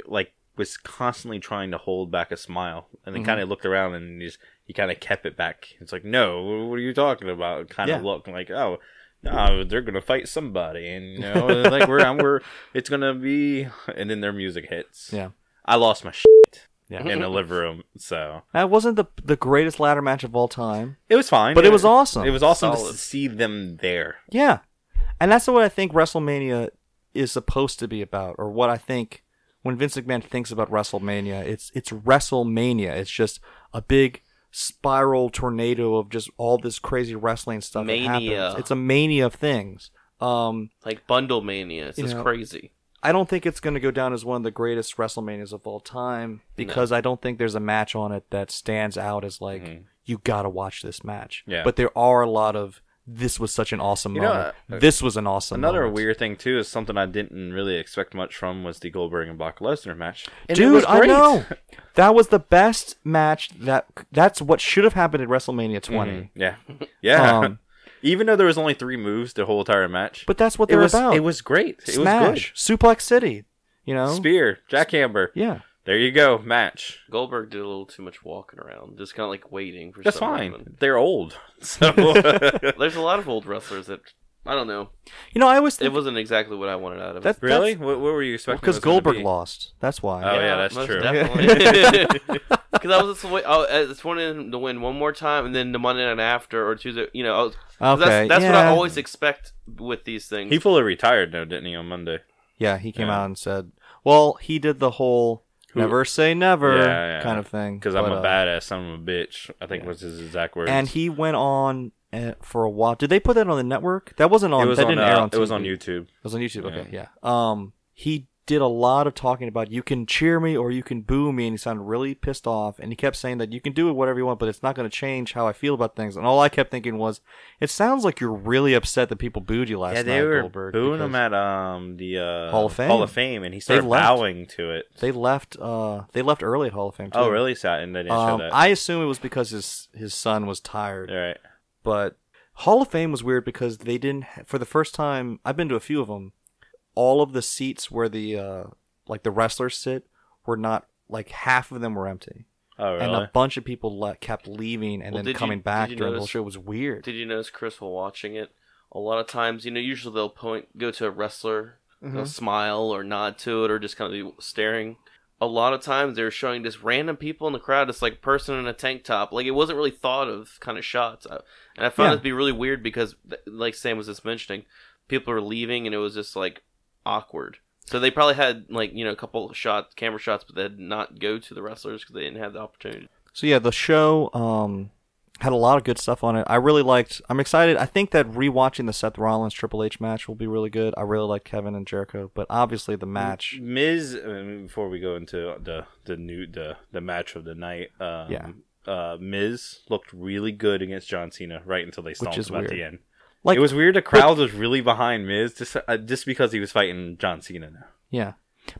like, was constantly trying to hold back a smile, and then mm-hmm. kind of looked around and he just he kind of kept it back. It's like, no, what are you talking about? Kind of Yeah. looked like, oh. No, they're gonna fight somebody, and you know, like we're, we're, it's gonna be, and then their music hits. Yeah. I lost my shit Yeah. in the living room, so That wasn't the the greatest ladder match of all time. it was fine. But it was awesome. It was awesome Solid. to see them there. Yeah. And that's what I think WrestleMania is supposed to be about, or what I think when Vince McMahon thinks about WrestleMania, it's it's WrestleMania. It's just a big spiral tornado of just all this crazy wrestling stuff that Mania. happens. It's a mania of things. Um, Like bundle mania. It's just know, crazy. I don't think it's going to go down as one of the greatest WrestleManias of all time because I don't think there's a match on it that stands out as like you got to watch this match. Yeah. But there are a lot of this was such an awesome You know, moment. uh, this was an awesome. Another moment. weird thing too is something I didn't really expect much from was the Goldberg and Brock Lesnar match. And Dude, was I know that was the best match. That that's what should have happened at WrestleMania 20. Mhm. Yeah, yeah. Um, Even though there was only three moves the whole entire match, But that's what it they're was about. it was great. It Smash, Suplex City. You know, was good. Spear, jackhammer. yeah. There you go, match. Goldberg did a little too much walking around, just kind of like waiting for. That's fine. reason. They're old, so There's a lot of old wrestlers that I don't know. You know, I always It wasn't exactly what I wanted out of that it. really. What, what were you expecting? because it Goldberg be? lost. That's why. Oh, yeah, that's most true. Because I was just wait, I I just wanted him to win one more time, and then the Monday night after or Tuesday. You know, I was, 'cause Okay, that's that's what I always expect with these things. He fully retired now, didn't he, on Monday? Yeah, he came Yeah. out and said, "Well, he did the whole never say never Yeah, yeah. kind of thing." Because I'm a uh, badass son of a bitch. I think was his exact words. And he went on uh, for a while. Did they put that on the network? That wasn't on. it was that on, didn't air uh, on. it was on YouTube. It was on YouTube. Okay, yeah. Um, he did a lot of talking about you can cheer me or you can boo me, and he sounded really pissed off. And he kept saying that you can do it whatever you want, but it's not going to change how I feel about things. And all I kept thinking was, it sounds like you're really upset that people booed you last Yeah, night, they were Goldberg. booing him at um the uh, Hall of Fame. Hall of Fame, and he started bowing to it. They left. Uh, they left early at Hall of Fame. Too. Oh, really? Sad, and they didn't Um, show that. I assume it was because his his son was tired. All right. but Hall of Fame was weird because they didn't for the first time. I've been to a few of them. All of the seats where the uh, like the wrestlers sit were not like half of them were empty, Oh, really? and a bunch of people le- kept leaving and Well, then you- coming did back you during the whole notice- show. It was weird. Did you notice Chris while watching it? A lot of times, you know, usually they'll point, go to a wrestler, Mm-hmm. they'll smile or nod to it, or just kind of be staring. A lot of times they're showing just random people in the crowd, It's like a person in a tank top. Like it wasn't really thought of kind of shots, I- and I found Yeah. it to be really weird because, like Sam was just mentioning, people were leaving and it was just like awkward. So they probably had like you know a couple of shots, camera shots, but they did not go to the wrestlers because they didn't have the opportunity. So yeah, the show um, had a lot of good stuff on it. I really liked. I'm excited. I think that rewatching the Seth Rollins Triple H match will be really good. I really like Kevin and Jericho, but obviously the match. Miz. I mean, before we go into the the new the the match of the night, um, Yeah. uh, Miz looked really good against John Cena right until they stomped is him at the end. Like it was weird. The crowd was really behind Miz just uh, just because he was fighting John Cena now. Yeah.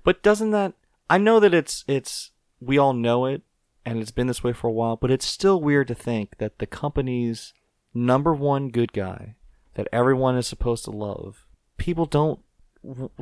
But doesn't that I know that it's it's we all know it and it's been this way for a while, but it's still weird to think that the company's number one good guy that everyone is supposed to love, people don't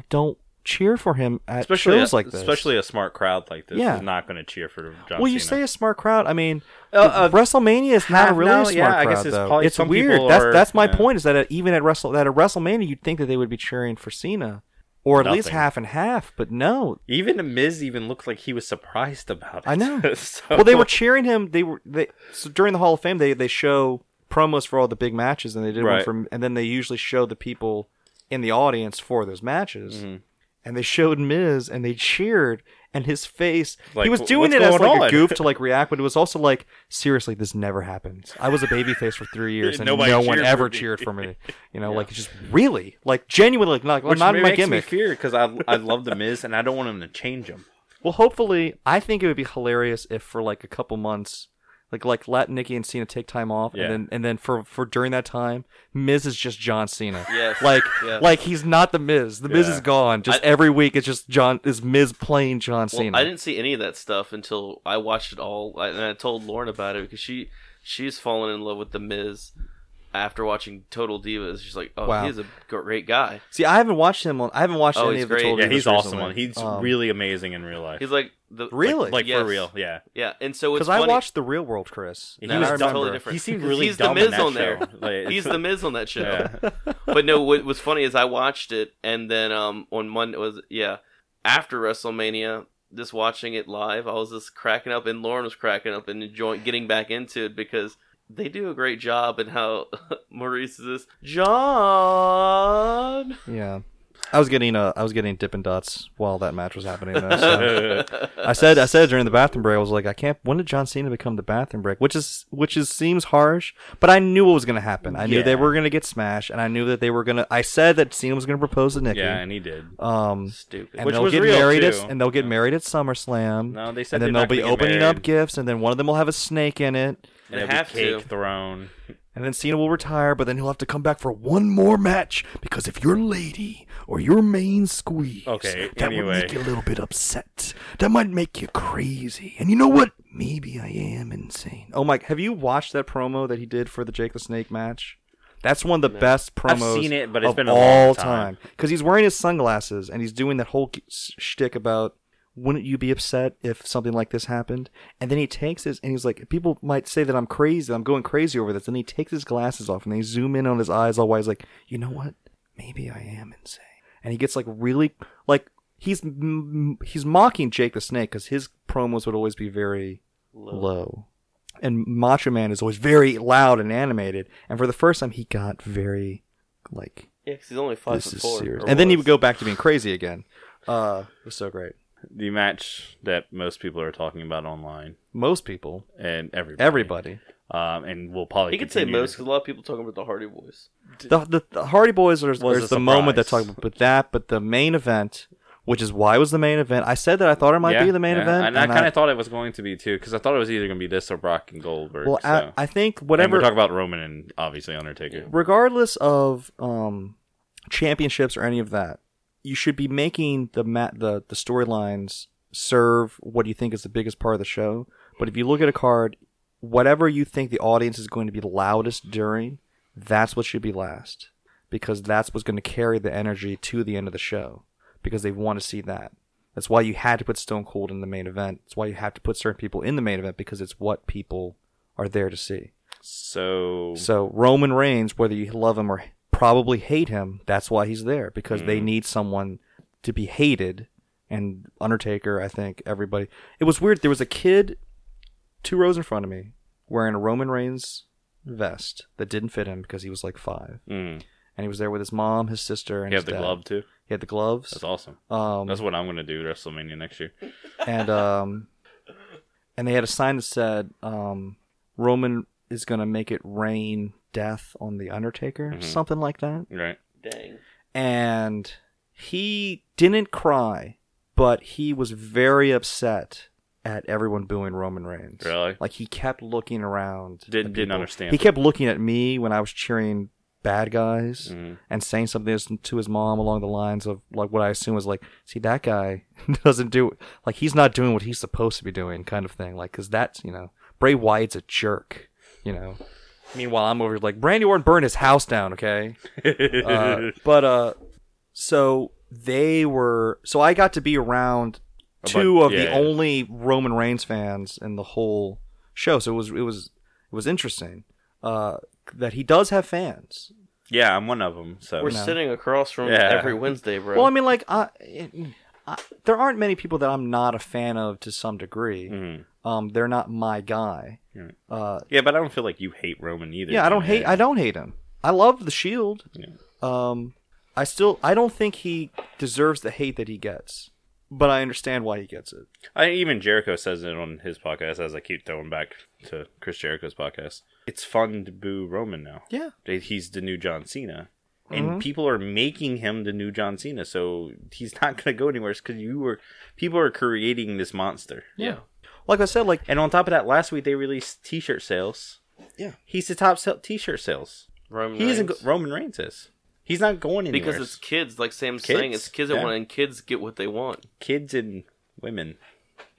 don't cheer for him at Especially shows a, like this. especially a smart crowd like this Yeah. is not going to cheer for John well, you Cena. say a smart crowd. I mean, Uh, uh, WrestleMania is not half- really no, a smart yeah, I crowd. guess it's though. probably- it's some weird. people That's are- that's my yeah. point. Is that at, even at Wrestle that at WrestleMania, you'd think that they would be cheering for Cena, or at least half and half. But no, even the Miz even looked like he was surprised about it. I know. So- well, they were cheering him. They were they so during the Hall of Fame. They they show promos for all the big matches, and they did one Right. for, and then they usually show the people in the audience for those matches. Mm-hmm. And they showed Miz, and they cheered, and his face. Like, he was doing it as going like a goof to like react, but it was also like, seriously, this never happens. I was a baby face for three years, and no one ever for cheered for me. You know, like it's just really, like genuinely, like not, Which not makes my me gimmick. fear because I I love the Miz and I don't want him to change him. Well, hopefully, I think it would be hilarious if for like a couple months Like like let Nikki and Cena take time off, Yeah. and then and then for for during that time, Miz is just John Cena. Yes. Like Yes. like he's not the Miz. The Miz Yeah. is gone. Just I- every week it's just John is Miz playing John Well, Cena. I didn't see any of that stuff until I watched it all, and I told Lauren about it because she she's fallen in love with the Miz after watching Total Divas. She's like, "Oh, Wow. he's a great guy." See, I haven't watched him on. I haven't watched Oh, any he's of the. Total Yeah, Divas he's awesome. recently. On he's Um, really amazing in real life. He's like the Really? like yes. for real. Yeah. Yeah, and so it's because I watched the Real World, Chris. He was totally different. He seemed 'Cause really he's dumb the Miz that on there. show. Like, He's the Miz on that show. Yeah. but no, what was funny is I watched it, and then um on Monday was yeah after WrestleMania, just watching it live, I was just cracking up, and Lauren was cracking up and enjoying getting back into it because they do a great job in how Maurice is John. Yeah, I was getting uh, I was getting Dippin' Dots while that match was happening. Though, so. I said I said during the bathroom break, I was like, I can't. When did John Cena become the bathroom break? Which is which is seems harsh, but I knew what was going to happen. I knew they were going to get smashed, and I knew that they were going to. I said that Cena was going to propose to Nikki. yeah, and he did. um, Stupid. and Which they'll get married too. at and they'll get married at SummerSlam. No, they said and then they'll be opening up gifts, and then one of them will have a snake in it. They And there'll be have cake to. thrown. And then Cena will retire, but then he'll have to come back for one more match because if your lady or your main squeeze, Okay, that would anyway. make you a little bit upset. That might make you crazy. And you know what? Maybe I am insane. Oh Mike, Have you watched that promo that he did for the Jake the Snake match? That's one of the best I've promos seen it, but it's of been a long all time. Because he's wearing his sunglasses and he's doing that whole k- s- shtick about wouldn't you be upset if something like this happened? And then he takes his and he's like, people might say that I'm crazy, I'm going crazy over this. And he takes his glasses off and they zoom in on his eyes all while he's like, you know what? Maybe I am insane. And he gets like really like he's he's mocking Jake the Snake because his promos would always be very low. And Macho Man is always very loud and animated. And for the first time, he got very like Yeah, 'cause he's only five this foot is four. serious. And then he would go back to being crazy again. Uh, it was so great. The match that most people are talking about online Most people, and everybody. everybody, Um, and we'll probably He could say continue most because a lot of people talking about the Hardy Boys. the the, the Hardy Boys are, Was are the moment that surprise. talk about but that, but the main event, which is why it was the main event. I said that I thought it might Yeah, be the main yeah. event, and, I kind of thought it was going to be too, because I thought it was either going to be this or Brock and Goldberg. Well, so. I, I think And whatever. we're talking about Roman and obviously Undertaker. regardless of um, championships or any of that, you should be making the ma- the the storylines serve what you think is the biggest part of the show. But if you look at a card, whatever you think the audience is going to be loudest during, that's what should be last, because that's what's going to carry the energy to the end of the show, because they want to see that. That's why you had to put Stone Cold in the main event. That's why you have to put certain people in the main event because it's what people are there to see. So, So Roman Reigns, whether you love him or probably hate him, that's why he's there because they need someone to be hated. And Undertaker, I think everybody. It was weird. There was a kid two rows in front of me wearing a Roman Reigns vest that didn't fit him because he was like five, mm, and he was there with his mom, his sister, and you his the dad. glove too. He had the gloves. That's awesome. Um, That's what I'm going to do WrestleMania next year. and um, and they had a sign that said um, Roman is gonna make it rain death on the Undertaker, Mhm. something like that. Right. Dang. And he didn't cry, but he was very upset at everyone booing Roman Reigns. Really? Like he kept looking around. Didn't- didn't understand He kept looking at me when I was cheering bad guys Mhm. and saying something to his mom along the lines of like what I assume was like, see that guy doesn't do like he's not doing what he's supposed to be doing, kind of thing. Like, cause that's you know Bray Wyatt's a jerk, you know. Meanwhile, I'm over here like Randy Orton burned his house down, okay. Uh, but uh, so they were. So I got to be around two bunch- of the yeah. only Roman Reigns fans in the whole show. So it was it was it was interesting uh, that he does have fans. yeah, I'm one of them. So We're No. sitting across from Yeah. every Wednesday, bro. Well, I mean, like, I, I, there aren't many people that I'm not a fan of to some degree. Mhm. Um, they're not my guy. Right. Uh, yeah, but I don't feel like you hate Roman either. yeah, I don't hate. I don't hate him. I love the Shield. Yeah. Um, I still, I don't think he deserves the hate that he gets, but I understand why he gets it. I even Jericho says it on his podcast as I keep throwing back to Chris Jericho's podcast. It's fun to boo Roman now. Yeah. He's the new John Cena. And Mhm. people are making him the new John Cena, so he's not going to go anywhere because you were people are creating this monster. yeah. like I said, like And on top of that, last week they released T-shirt sales. Yeah. he's the top sell- T-shirt sales. Roman He isn't. Go- Roman Reigns is. He's not going anywhere. because it's kids, like Sam's Kids, saying, it's kids that yeah. want, and kids get what they want. kids and women.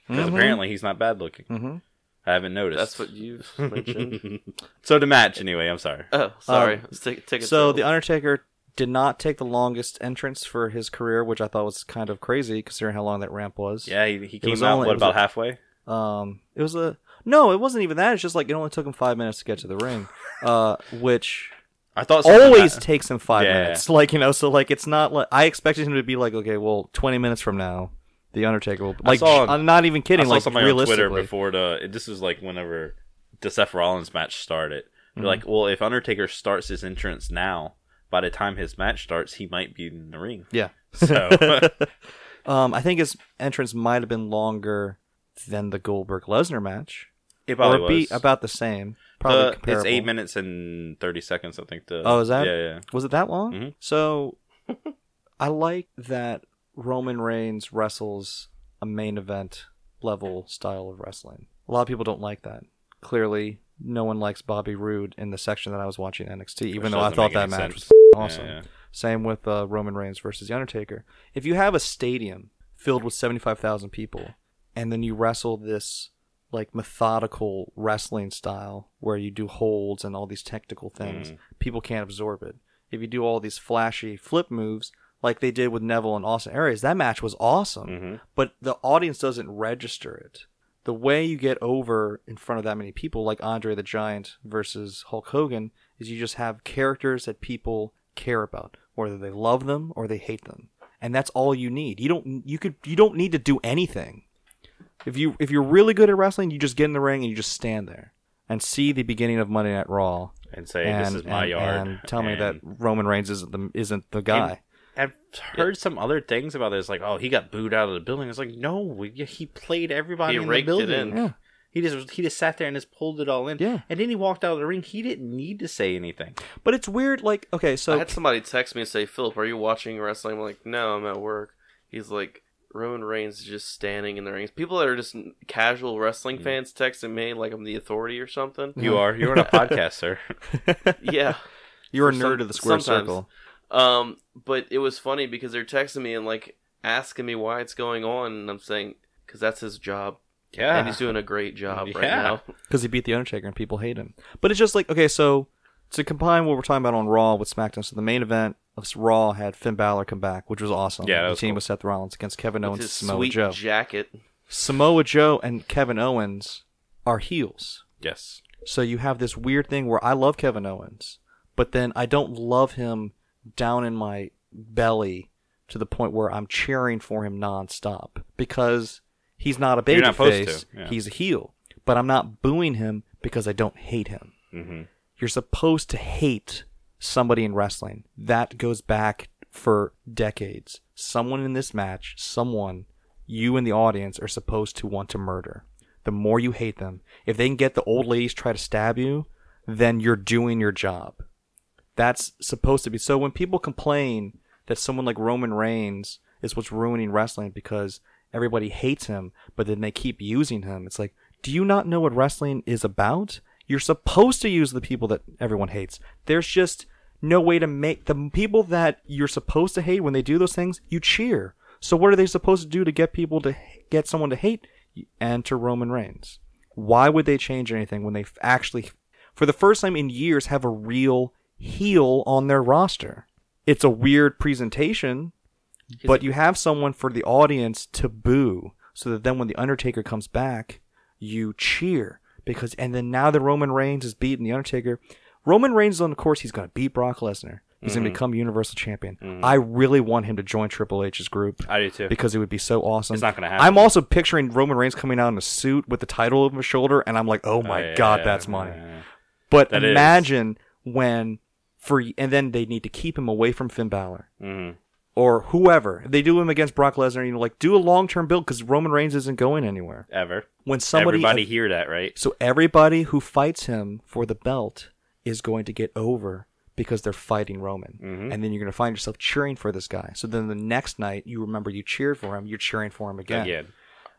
Because apparently he's not bad looking. Mhm. I haven't noticed. That's what you've mentioned. so to match anyway. I'm sorry. oh, sorry. Um, Let's take, take so to- the Undertaker did not take the longest entrance for his career, which I thought was kind of crazy considering how long that ramp was. Yeah, he, he came out only- what about a- halfway? Um, it was a no, it wasn't even that. It's just like it only took him five minutes to get to the ring, uh, which I thought always that- takes him five Yeah. minutes. Like you know, so like it's not like I expected him to be like, okay, well, twenty minutes from now, the Undertaker will like. saw- I'm not even kidding. I saw like somebody on Twitter before the. This was like whenever the Seth Rollins match started. They're Mm-hmm. like, well, if Undertaker starts his entrance now, by the time his match starts, he might be in the ring. yeah. So Um, I think his entrance might have been longer than the Goldberg Lesnar match, it probably or be was. about the same. Probably The- it's eight minutes and thirty seconds. I think. The Oh, is that? Yeah, yeah. Was it that long? Mhm. So, I like that Roman Reigns wrestles a main event level style of wrestling. A lot of people don't like that. Clearly, no one likes Bobby Roode in the section that I was watching NXT, even Which though I thought that match sense. was awesome. Yeah, yeah. Same with uh, Roman Reigns versus The Undertaker. If you have a stadium filled with 75,000 people and then you wrestle this like methodical wrestling style where you do holds and all these technical things, Mm. people can't absorb it. If you do all these flashy flip moves like they did with Neville and Austin Aries, that match was awesome, Mhm. but the audience doesn't register it. The way you get over in front of that many people, like Andre the Giant versus Hulk Hogan, is you just have characters that people care about, whether they love them or they hate them, and that's all you need. You don't you could you don't need to do anything. If you if you're really good at wrestling, you just get in the ring and you just stand there and see the beginning of Monday Night Raw And say and, this is my and- yard. and tell me that Roman Reigns isn't the isn't the guy. I've heard some other things about this, like oh, he got booed out of the building. It's like no, we, he played everybody He in the raked it building. in. Yeah. He just he just sat there and just pulled it all in. Yeah. and then he walked out of the ring. He didn't need to say anything. But it's weird. Like okay, so I had somebody text me and say, Philip, are you watching wrestling? I'm like, no, I'm at work. He's like, Roman Reigns is just standing in the rings. People that are just casual wrestling Mm. fans texting me like I'm the authority or something. You are you're on a podcast, sir. yeah. you're a nerd some- of the square sometimes. circle. Um, but it was funny because they're texting me and like asking me why it's going on, and I'm saying because that's his job, Yeah, and he's doing a great job right now. because he beat the Undertaker and people hate him. But it's just like okay, so to combine what we're talking about on Raw with SmackDown, so the main event of Raw had Finn Balor come back, which was awesome. Yeah, that the was team cool. with Seth Rollins against Kevin Owens, and his Samoa sweet Joe. jacket. Samoa Joe and Kevin Owens are heels. yes. So you have this weird thing where I love Kevin Owens, but then I don't love him down in my belly to the point where I'm cheering for him nonstop because he's not a baby not face. yeah. He's a heel. But I'm not booing him because I don't hate him. hmm You're supposed to hate somebody in wrestling. That goes back for decades. Someone in this match, someone, you in the audience are supposed to want to murder. The more you hate them, if they can get the old ladies try to stab you, then you're doing your job. That's supposed to be. So when people complain that someone like Roman Reigns is what's ruining wrestling because everybody hates him, but then they keep using him, it's like, do you not know what wrestling is about? You're supposed to use the people that everyone hates. There's just no way to make the people that you're supposed to hate when they do those things, you cheer. So what are they supposed to do to get people to get someone to hate and to Roman Reigns? Why would they change anything when they actually, for the first time in years, have a real heel on their roster? It's a weird presentation, but you have someone for the audience to boo, so that then when the Undertaker comes back, you cheer because, and then now that Roman Reigns is beating the Undertaker, Roman Reigns on the course, he's going to beat Brock Lesnar. He's going to mm-hmm. become Universal Champion. Mm-hmm. I really want him to join Triple H's group I do too. because it would be so awesome. It's not gonna happen. I'm also picturing Roman Reigns coming out in a suit with the title over his shoulder, and I'm like, oh my yeah, god, yeah, that's money. yeah. But That is. imagine when for and then they need to keep him away from Finn Balor Mhm. or whoever. They do him against Brock Lesnar. You know, like do a long term build because Roman Reigns isn't going anywhere. Ever. When somebody Everybody hear that, right? so everybody who fights him for the belt is going to get over because they're fighting Roman. Mhm. And then you're going to find yourself cheering for this guy. So then the next night you remember you cheered for him, you're cheering for him again. Again.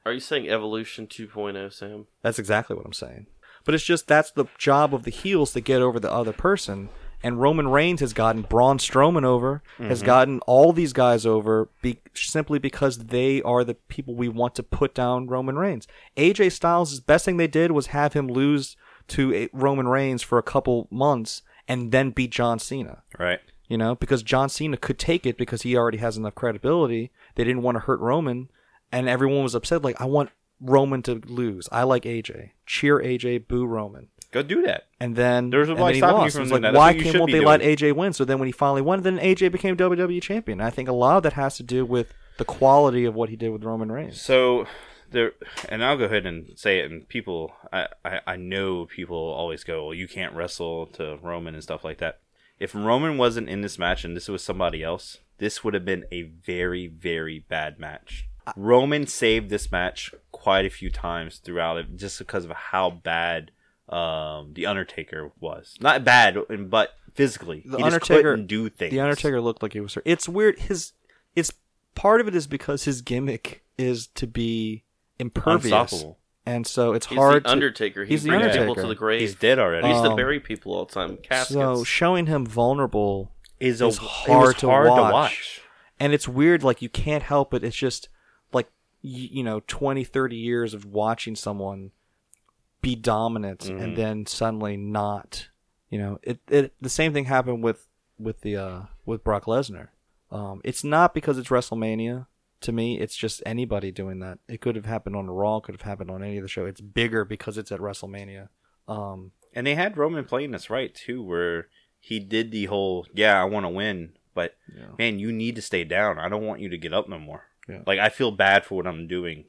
Are you saying Evolution 2.0, Sam? That's exactly what I'm saying. But it's just that's the job of the heels to get over the other person. And Roman Reigns has gotten Braun Strowman over, has Mm-hmm. gotten all these guys over be- simply because they are the people we want to put down Roman Reigns. AJ Styles' best thing they did was have him lose to a- Roman Reigns for a couple months and then beat John Cena Right. you know, because John Cena could take it because he already has enough credibility. They didn't want to hurt Roman, and everyone was upset. Like, I want Roman to lose. I like AJ. Cheer AJ, boo Roman. Go do that. And then, There's and why then he stopping you lost. from doing like, that. Why can't won't they let. AJ win? So then when he finally won, then AJ became WWE champion. I think a lot of that has to do with the quality of what he did with Roman Reigns. So there, and I'll go ahead and say it. And people, I, I, I know people always go, "Well, you can't wrestle to Roman and stuff like that." If Roman wasn't in this match and this was somebody else, this would have been a very, very bad match. Roman saved this match quite a few times throughout it, just because of how bad um, the Undertaker was. Not bad, but physically, The he just Undertaker couldn't do things. The Undertaker looked like he was hurt. It's weird. His it's part of it is because his gimmick is to be impervious, and so it's He's hard. the to, Undertaker. He he's the brings people Undertaker. to the grave. He's dead already. He used to Um, bury people all the time. Caskets. so showing him vulnerable is, a, is hard, to, hard watch. to watch. and it's weird. Like you can't help it. It's just like you, you know 20, 30 years of watching someone be dominant Mm-hmm. and then suddenly not. You know, it, it the same thing happened with with the uh with Brock Lesnar. Um, it's not because it's WrestleMania. To me, it's just anybody doing that. It could have happened on Raw. Could have happened on any of the show. It's bigger because it's at WrestleMania. Um, And they had Roman playing this right too, where he did the whole, yeah, I want to win, but man, you need to stay down. I don't want you to get up no more. Yeah. Like I feel bad for what I'm doing.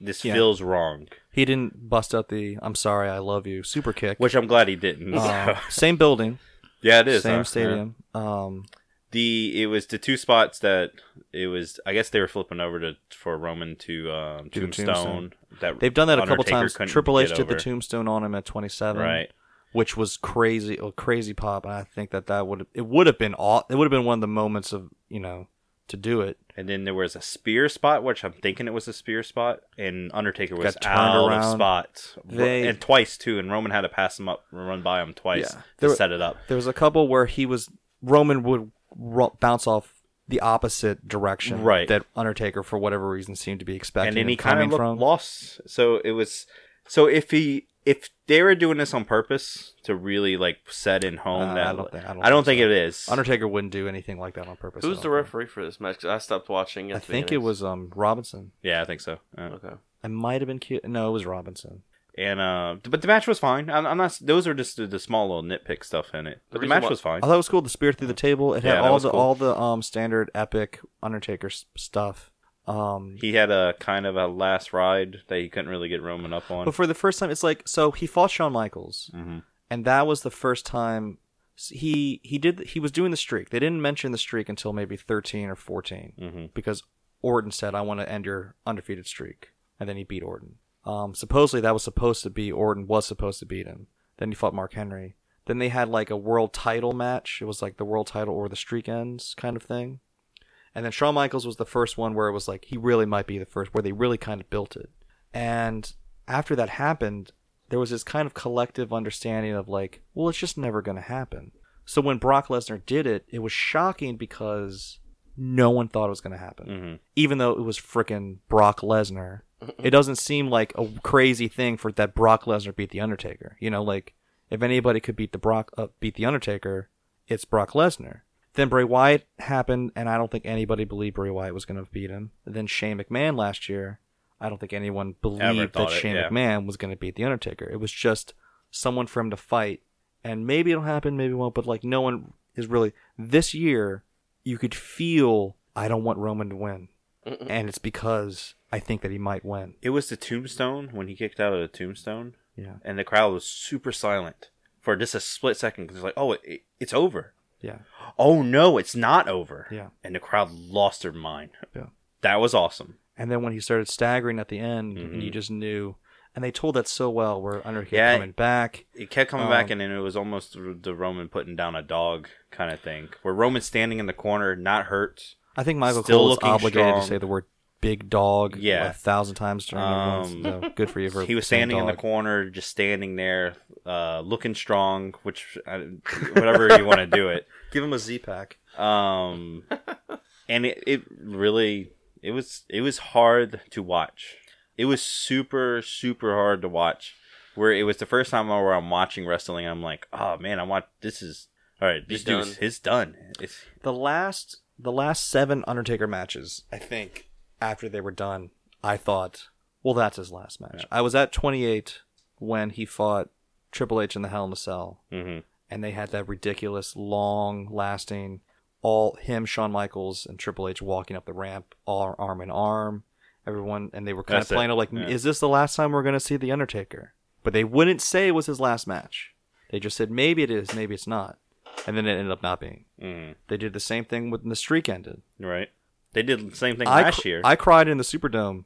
This Yeah. feels wrong, he didn't bust out the "I'm sorry, I love you" super kick. which I'm glad he didn't. Uh, same building, yeah, it is same huh? stadium. Um, The it was the two spots that it was. I guess they were flipping over to for Roman to um, Tombstone. Tombstone. That they've done that a couple times. Triple H did the tombstone on him at 27, Right. which was crazy, a crazy pop. And I think that that would it would have been all. It would have been one of the moments of you know to do it. And then there was a spear spot, which I'm thinking it was a spear spot, and Undertaker was out around. of spot, They- and twice too. And Roman had to pass him up, run by him twice Yeah. to were- set it up. There was a couple where he was Roman would ro- bounce off the opposite direction, Right. That Undertaker, for whatever reason, seemed to be expecting. and then he kind of lost. So it was. So if he if they were doing this on purpose to really like set in home Uh, that I don't think- I don't I don't think think so. it is. Undertaker wouldn't do anything like that on purpose. I Who's don't the think. referee for this match? 'Cause I stopped watching. At I the think it beginning. was um Robinson. Yeah, I think so. Uh, Okay. I might have been cute. No, it was Robinson. And uh, but the match was fine. I'm, I'm not. Those are just the, the small little nitpick stuff in it. But the, reason match why- was fine. I thought it was cool. The spear through the table. It had Yeah, that all was the cool. all the um standard epic Undertaker s- stuff. Um, He had a kind of a last ride that he couldn't really get Roman up on. but for the first time, it's like so he fought Shawn Michaels, Mhm. and that was the first time he he did he was doing the streak. They didn't mention the streak until maybe thirteen or 14 Mhm. because Orton said, "I want to end your undefeated streak," and then he beat Orton. Um, supposedly that was supposed to be Orton was supposed to beat him. Then he fought Mark Henry. Then they had like a world title match. It was like the world title or the streak ends kind of thing. And then Shawn Michaels was the first one where it was like he really might be the first where they really kind of built it. And after that happened, there was this kind of collective understanding of like, well, it's just never going to happen. So when Brock Lesnar did it, it was shocking because no one thought it was going to happen. Mhm. Even though it was frickin' Brock Lesnar, it doesn't seem like a crazy thing for that Brock Lesnar beat the Undertaker. You know, like if anybody could beat the Brock uh, beat the Undertaker, it's Brock Lesnar. Then Bray Wyatt happened, and I don't think anybody believed Bray Wyatt was going to beat him. Then Shane McMahon last year, I don't think anyone believed that it, Shane yeah. McMahon was going to beat the Undertaker. It was just someone for him to fight, and maybe it'll happen, maybe it won't. But like no one is really this year. You could feel I don't want Roman to win, and it's because I think that he might win. It was the tombstone when he kicked out of the tombstone, Yeah, and the crowd was super silent for just a split second because it's like, oh, it, it's over. Yeah, Oh no, it's not over. Yeah. and the crowd lost their mind. Yeah. that was awesome. and then when he started staggering at the end, Mhm. you just knew. And they told that so well, where Undertaker Yeah. coming back. It kept coming back, Um, and then it was almost the Roman putting down a dog kind of thing, where Roman's standing in the corner, not hurt. I think Michael Still Cole is looking obligated strong. to say the word big dog Yeah. a thousand times during Um, the so good for you for he was saying standing in the corner, just standing there, uh, looking strong. Which, uh, whatever you want to do it. Give him a Z pack. Um, and it, it really, it was, it was hard to watch. It was super, super hard to watch. Where it was the first time where I'm watching wrestling, I'm like, oh man, I want this is all right. This He's dude's done. done. It's The last the last seven Undertaker matches, I think, after they were done, I thought, well, that's his last match. I was at 28 when he fought Triple H in the Hell in a Cell, mhm. and they had that ridiculous, long lasting, all him, Shawn Michaels, and Triple H walking up the ramp, all arm in arm, everyone, and they were kind That's of playing it, like, yeah. is this the last time we're going to see the Undertaker? But they wouldn't say it was his last match. They just said maybe it is, maybe it's not, and then it ended up not being. Mhm. They did the same thing when the streak ended. right. They did the same thing I last cr- year. I cried in the Superdome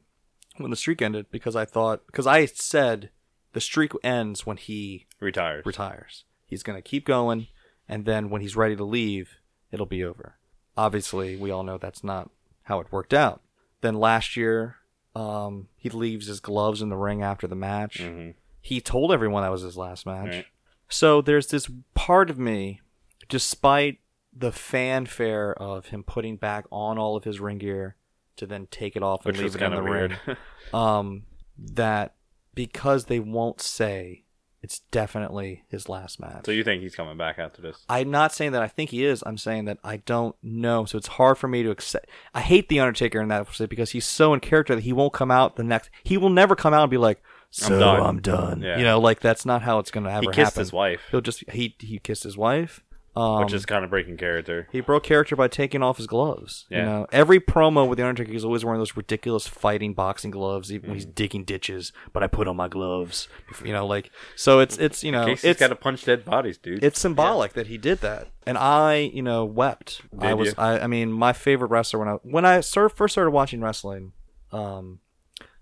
when the streak ended because I thought because I said the streak ends when he retires. retires. He's going to keep going, and then when he's ready to leave, it'll be over. Obviously, we all know that's not how it worked out. Then last year, um, he leaves his gloves in the ring after the match. Mhm. He told everyone that was his last match. Right. So there's this part of me, despite the fanfare of him putting back on all of his ring gear to then take it off and Which leave it in the of weird. ring, um, that because they won't say it's definitely his last match. so you think he's coming back after this? I'm not saying that I think he is. I'm saying that I don't know. So it's hard for me to accept. I hate the Undertaker in that because he's so in character that he won't come out the next. He will never come out and be like, "So done." I'm done." Yeah. You know, like that's not how it's going to ever He kissed happen. his wife, He'll just he he kissed his wife. Um, which is kind of breaking character. he broke character by taking off his gloves. You Yeah. know, every promo with the Undertaker, he's always wearing those ridiculous fighting boxing gloves, even Mm-hmm. he's digging ditches. But I put on my gloves. You know, like so. It's it's you know Casey's it's got to punch dead bodies, dude. it's symbolic that he did that, and I, you know, wept. I was, you? I, I mean, my favorite wrestler when I when I started, first started watching wrestling, um,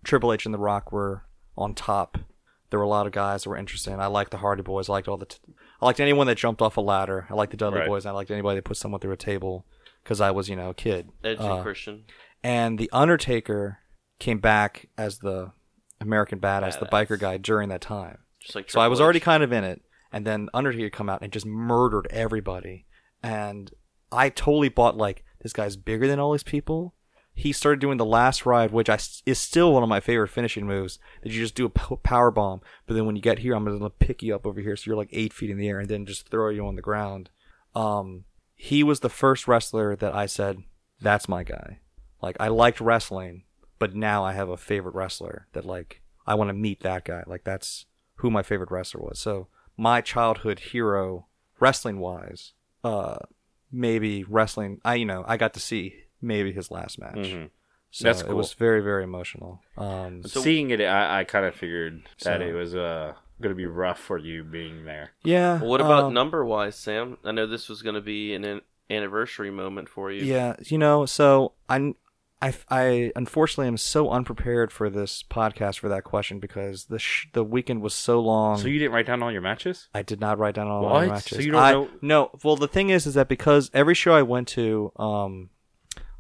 Triple H and The Rock were on top. There were a lot of guys that were interesting. I liked the Hardy Boys. I liked all the, t- I liked anyone that jumped off a ladder. I liked the Dudley Right. Boys. I liked anybody that put someone through a table because I was, you know, a kid. Edge Uh, and Christian. and the Undertaker came back as the American badass, the biker guy during that time. Just like So I was already kind of in it, and then Undertaker come out and just murdered everybody, and I totally bought like this guy's bigger than all these people. He started doing the last ride, which I is still one of my favorite finishing moves. That you just do a power bomb, but then when you get here, I'm gonna pick you up over here, so you're like eight feet in the air, and then just throw you on the ground. Um, he was the first wrestler that I said, "That's my guy." Like I liked wrestling, but now I have a favorite wrestler that like I want to meet that guy. Like that's who my favorite wrestler was. So my childhood hero, wrestling wise, uh, maybe wrestling. I you know I got to see maybe his last match. Mhm. So That's It was very very emotional. Um, Seeing it, I, I kind of figured that So- it was uh, going to be rough for you being there. yeah. Well, what about um, number wise, Sam? I know this was going to be an an anniversary moment for you. Yeah, you know, so I, I, I unfortunately am so unprepared for this podcast for that question because the sh- the weekend was so long. So you didn't write down all your matches? I did not write down all What? my matches. So you don't I- know- No, well, the thing is, is that because every show I went to um,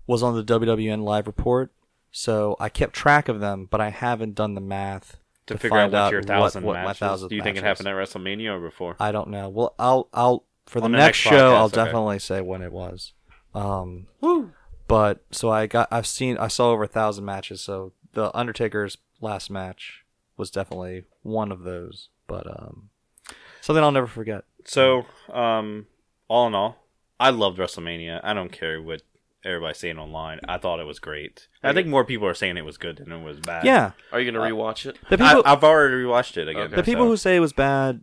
was on the WWN live report, so I kept track of them, but I haven't done the math To, to, figure out find what out your thousand what my matches. thousand Do you think it matches. happened at WrestleMania or before? I don't know. Well, I'll I'll for the, the next, next show podcast, I'll okay. definitely say when it was. Um, But so I got I've seen I saw over a thousand matches. So the Undertaker's last match was definitely one of those. But um, something I'll never forget. So, um, all in all, I loved WrestleMania. I don't care what everybody's saying online. I thought it was great. I think more people are saying it was good than it was bad. Yeah, Are you going to uh, rewatch it? the people I, I've already rewatched it again. Okay. the people so- who say it was bad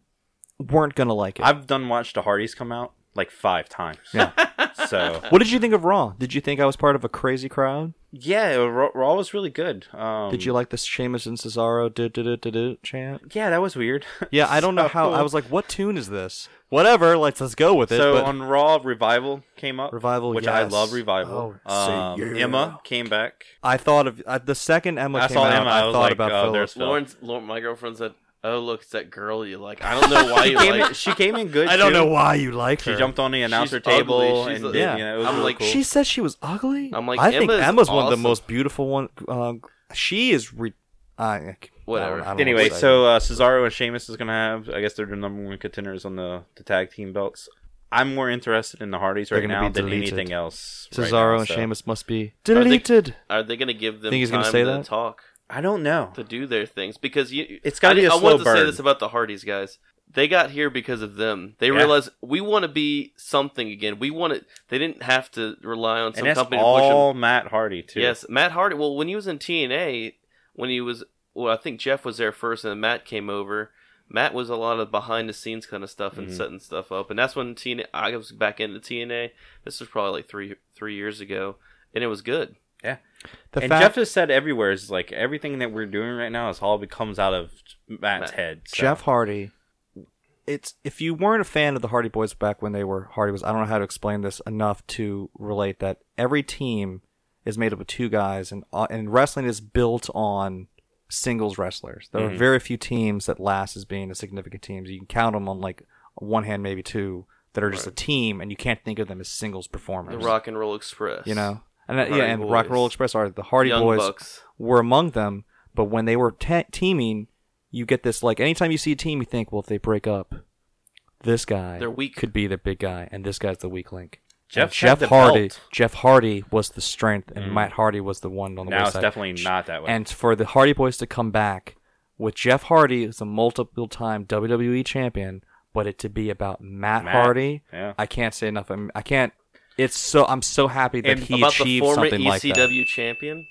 weren't gonna like it. I've done watched the Hardys come out like five times. Yeah. so what did you think of Raw? Did you think I was part of a crazy crowd? yeah, Raw, Raw was really good. Um, Did you like the Sheamus and Cesaro do do do do do chant? Yeah, that was weird. Yeah, I don't know how. I was like, what tune is this? Whatever, let's let's go with it. so but on Raw, Revival came up. Revival, which I love. Revival. Oh, um, yeah. Emma came back. I thought of uh, the second Emma I came saw out. Emma, I I, was thought like, about Philip. Phil. Lauren's, Lauren, my girlfriend said, oh look, it's that girl you like. I don't know why you came like. in, she came in good. I don't too. know why you like her. She jumped on the announcer ugly. table She's and like- Yeah. you know, it was I'm really like, cool. She said she was ugly. I'm like, I think Emma's Emma's one of the awesome. most beautiful one. Uh, she is. Re- I, Whatever. I don't, I don't know Anyway, what to say. so uh, Cesaro and Sheamus is gonna have. I guess they're the number one contenders on the, the tag team belts. I'm more interested in the Hardys They're right gonna now be than deleted. anything else. right Cesaro now, and so- Sheamus must be they- deleted. Are they going to give them Think he's time gonna say to that? talk I don't know. to do their things? Because you, It's gotta be a I slow wanted to say this about the Hardys guys. They got here because of them. They Yeah. realized we want to be something again. We want it. They didn't have to rely on some And that's company to all Matt Hardy too. Yes, Matt Hardy. Well, when he was in TNA, when he was, well, I think Jeff was there first, and then Matt came over. Matt was a lot of behind the scenes kind of stuff and Mhm. setting stuff up, and that's when TNA. I was back into TNA. This was probably like three three years ago, and it was good. The and fact Jeff has said everywhere is like everything that we're doing right now is all comes out of Matt's Matt. head. so. Jeff Hardy. It's if you weren't a fan of the Hardy Boys back when they were Hardy was I don't know how to explain this enough to relate that every team is made up of two guys and uh, and wrestling is built on singles wrestlers. There Mhm. are very few teams that last as being a significant teams. You can count them on like one hand, maybe two that are just a team, and you can't think of them as singles performers. The Rock and Roll Express, you know, and yeah, and Rock and Roll Express are the Hardy Young Boys Bucks. were among them. But when they were te- teaming, you get this like anytime you see a team, you think, well, if they break up, this guy They're weak. could be the big guy, and this guy's the weak link. Jeff Jeff Hardy, belt. Jeff Hardy was the strength, and Mm. Matt Hardy was the one on the now it's definitely not that way. And for the Hardy Boys to come back with Jeff Hardy as a multiple-time WWE champion, but it to be about Matt, Matt, Hardy, yeah. I can't say enough. I'm, I can't. It's so. I'm so happy that And he About the achieved former something like that. ECW champion.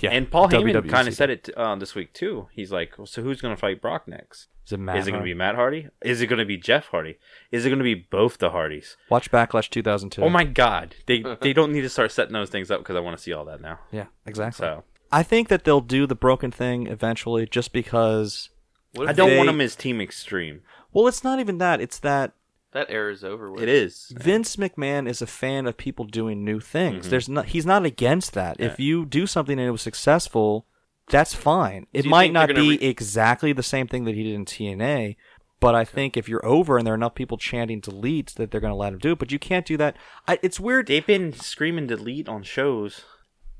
Yeah, and Paul Heyman kind of said it uh, this week too. He's like, well, "So who's going to fight Brock next? Is it Matt is it going to be Matt Hardy? Is it going to be Jeff Hardy? Is it going to be both the Hardys? Watch Backlash 2002. Oh my God! They they don't need to start setting those things up because I want to see all that now. Yeah, exactly. So I think that they'll do the broken thing eventually, just because. What I don't they- want them as Team Extreme. Well, it's not even that. It's that that era is over with? It is. Vince McMahon is a fan of people doing new things. Mhm. There's not. He's not against that. If you do something and it was successful, that's fine. It might not be re- exactly the same thing that he did in TNA. But I think if you're over and there are enough people chanting delete that they're going to let him do it. But you can't do that. I, it's weird. They've been screaming delete on shows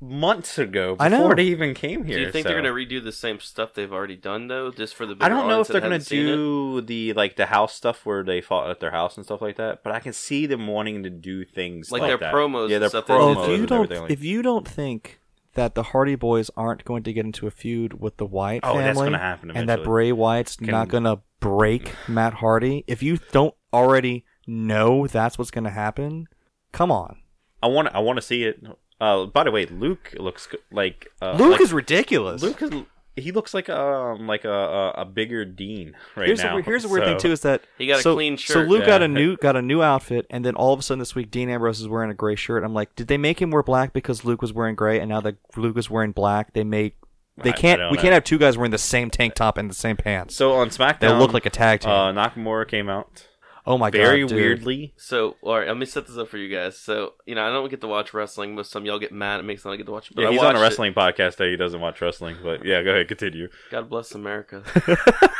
months ago before I know. they even came here. Do you think so. they're going to redo the same stuff they've already done though, just for the? I don't know if they're gonna hasn't it? do the like the house stuff where they fought at their house and stuff like that, but I can see them wanting to do things Like like, their that. promos Yeah, and their stuff they promos do. Well, if you don't, like- if you don't think that the Hardy Boys aren't going to get into a feud with the Wyatt Oh, family, that's happen and that. Bray Wyatt's Can- not going to break Matt Hardy, if you don't already know that's what's going to happen, come on. I want I want to see it. Uh, by the way, Luke looks like uh, Luke like- is ridiculous. Luke is he looks like um like a a, a bigger Dean right here's now. the, here's the weird thing too is that He got a so, clean So shirt. Luke got a new got a new outfit, and then all of a sudden this week Dean Ambrose is wearing a gray shirt. I'm like, did they make him wear black because Luke was wearing gray, and now that Luke is wearing black, they make they I- I can't we know. can't have two guys wearing the same tank top and the same pants. So on SmackDown, They'll look like a tag team. Uh, Nakamura came out oh my very god, Very weirdly. So, all right, let me set this up for you guys. So, you know, I don't get to watch wrestling. Most of some y'all get mad at me because I don't get to watch it. But Yeah, he's on a watched it. wrestling podcast that he doesn't watch wrestling, but yeah, go ahead, continue. God bless America.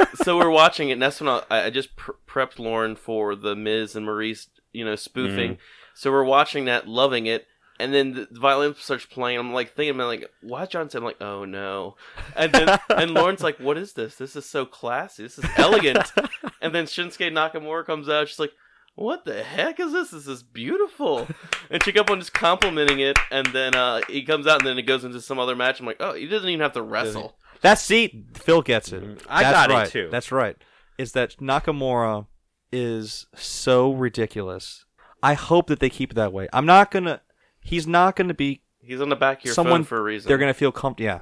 so we're watching it, and that's when I, I just pre- prepped Lauren for the Miz and Maryse, you know, spoofing. Mm-hmm. So we're watching that, loving it, and then the violin starts playing. I'm like thinking, I'm like, why John said, I'm like, oh no, and then and Lauren's like, what is this? This is so classy. This is elegant. and then Shinsuke Nakamura comes out. She's like. What the heck is this? This is beautiful. And she kept on just complimenting it, and then uh, he comes out, and then it goes into some other match. I'm like, oh, he doesn't even have to wrestle. That's see, Phil gets it. Mhm. I That's got it, too. That's right. Is that Nakamura is so ridiculous. I hope that they keep it that way. I'm not gonna. He's not gonna be. He's on the back of your someone phone for a reason. They're gonna feel com- yeah,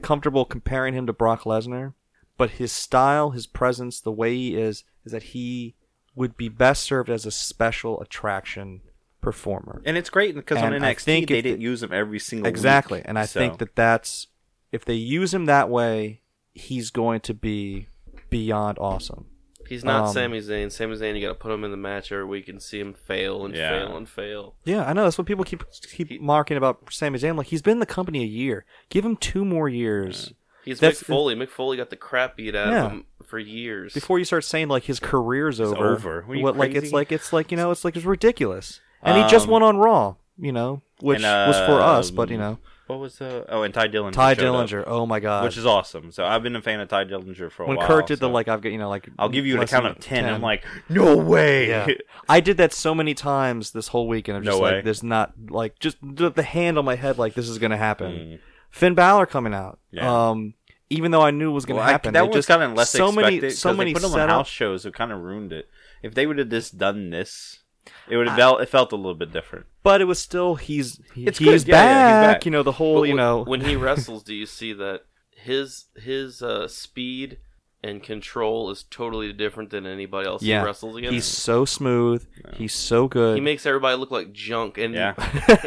comfortable comparing him to Brock Lesnar, but his style, his presence, the way he is, is that he would be best served as a special attraction performer. And it's great because on And I NXT think they if didn't the- use him every single Exactly, week, and I so- think that that's if they use him that way, he's going to be beyond awesome. He's not um, Sami Zayn. Sami Zayn, you got to put him in the match every week and see him fail and Yeah. fail and fail. Yeah, I know that's what people keep keep He- marking about Sami Zayn. Like he's been in the company a year. Give him two more years. He's That's Mick Foley. Mick Foley got the crap beat out Yeah. of him for years. before you start saying like his career's over, over. What, what, like it's like it's like you know it's like it's ridiculous. And he just Um, went on Raw, you know, which and, was for us, but um, you know, What was the? Oh, and Tye Dillinger. Tye showed up, Dillinger. Oh my god, which is awesome. So I've been a fan of Tye Dillinger for a when while. When Kurt did the like I've got you know like I'll give you an account of 10. I'm like, no way. yeah, I did that so many times this whole weekend. I'm No just way. like, there's not like just the, the hand on my head like this is gonna happen. Mm. Finn Balor coming out. Yeah. Um, even though I knew it was gonna Well, I- happen, that was kind of less so expected. many so many put him on house shows, it kind of ruined it. If they would have just done this, it would have felt it felt a little bit different. but it was still he's he- It's he's, good. Yeah, yeah, he's back, back. You know the whole But you when- know when he wrestles, do you see that his his uh, speed and control is totally different than anybody else yeah he wrestles against? he's so smooth. He's so good. he makes everybody look like junk, and Yeah.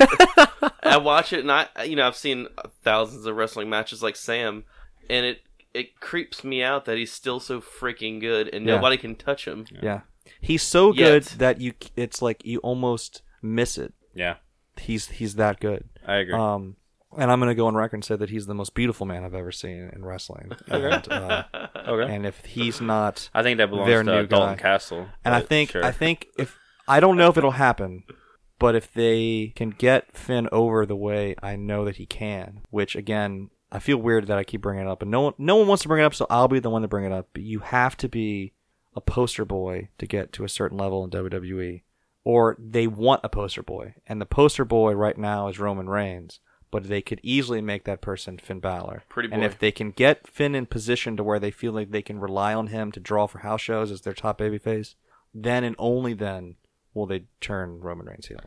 I watch it, and I you know I've seen thousands of wrestling matches like Sam, and it it creeps me out that he's still so freaking good, and Yeah. nobody can touch him. yeah, he's so good Yet. that you it's like you almost miss it. Yeah, He's he's that good. I agree. Um, and I'm gonna go on record and say that he's the most beautiful man I've ever seen in wrestling. And, uh, okay. and if he's not, I think that belongs their to new Dalton guy. Castle. and I think sure. I think if I don't know if it'll happen, but if they can get Finn over the way I know that he can, which again I feel weird that I keep bringing it up, and no one no one wants to bring it up, so I'll be the one to bring it up. But you have to be a poster boy to get to a certain level in WWE, or they want a poster boy, and the poster boy right now is Roman Reigns. But they could easily make that person Finn Balor. Pretty And if they can get Finn in position to where they feel like they can rely on him to draw for house shows as their top babyface, then and only then will they turn Roman Reigns heel.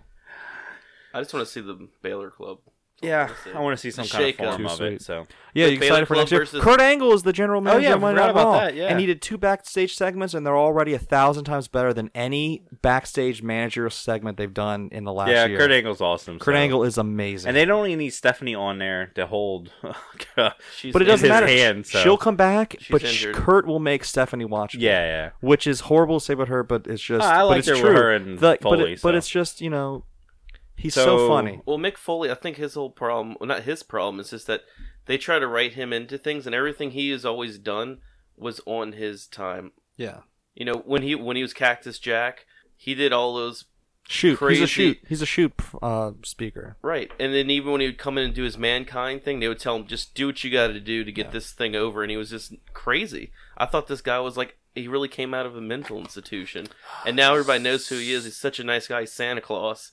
I just want to see the Balor Club. Yeah, That's it. I want to see some The kind of shake-up. form Too of sweet. it. So Yeah, The you Balor excited for Club next year? versus- Kurt Angle is the general manager yeah, I of Monday forgot about Raw, that, yeah. and he did two backstage segments, and they're already a thousand times better than any backstage manager segment they've done in the last year. yeah, year. Kurt Angle's awesome. Kurt so- Angle is amazing, and they don't even need Stephanie on there to hold. She's but it in doesn't his matter. hand, so- She'll come back, She's but sh- injured. Kurt will make Stephanie watch. it. yeah, yeah. which is horrible to say about her, but it's just. Ah, I but liked it's her with true. her and The- but, Foley, it- but so. it's just you know, he's so, So- funny. Well, Mick Foley, I think his whole problem, well, not his problem, is just that they try to write him into things, and everything he has always done was on his time. Yeah, You know, when he when he was Cactus Jack, he did all those shoot. Crazy. He's a shoot. He's a shoot uh, speaker. right, and then even when he would come in and do his mankind thing, they would tell him just do what you got to do to get this thing over, and he was just crazy. I thought this guy was like he really came out of a mental institution, and now everybody knows who he is. He's such a nice guy, he's Santa Claus,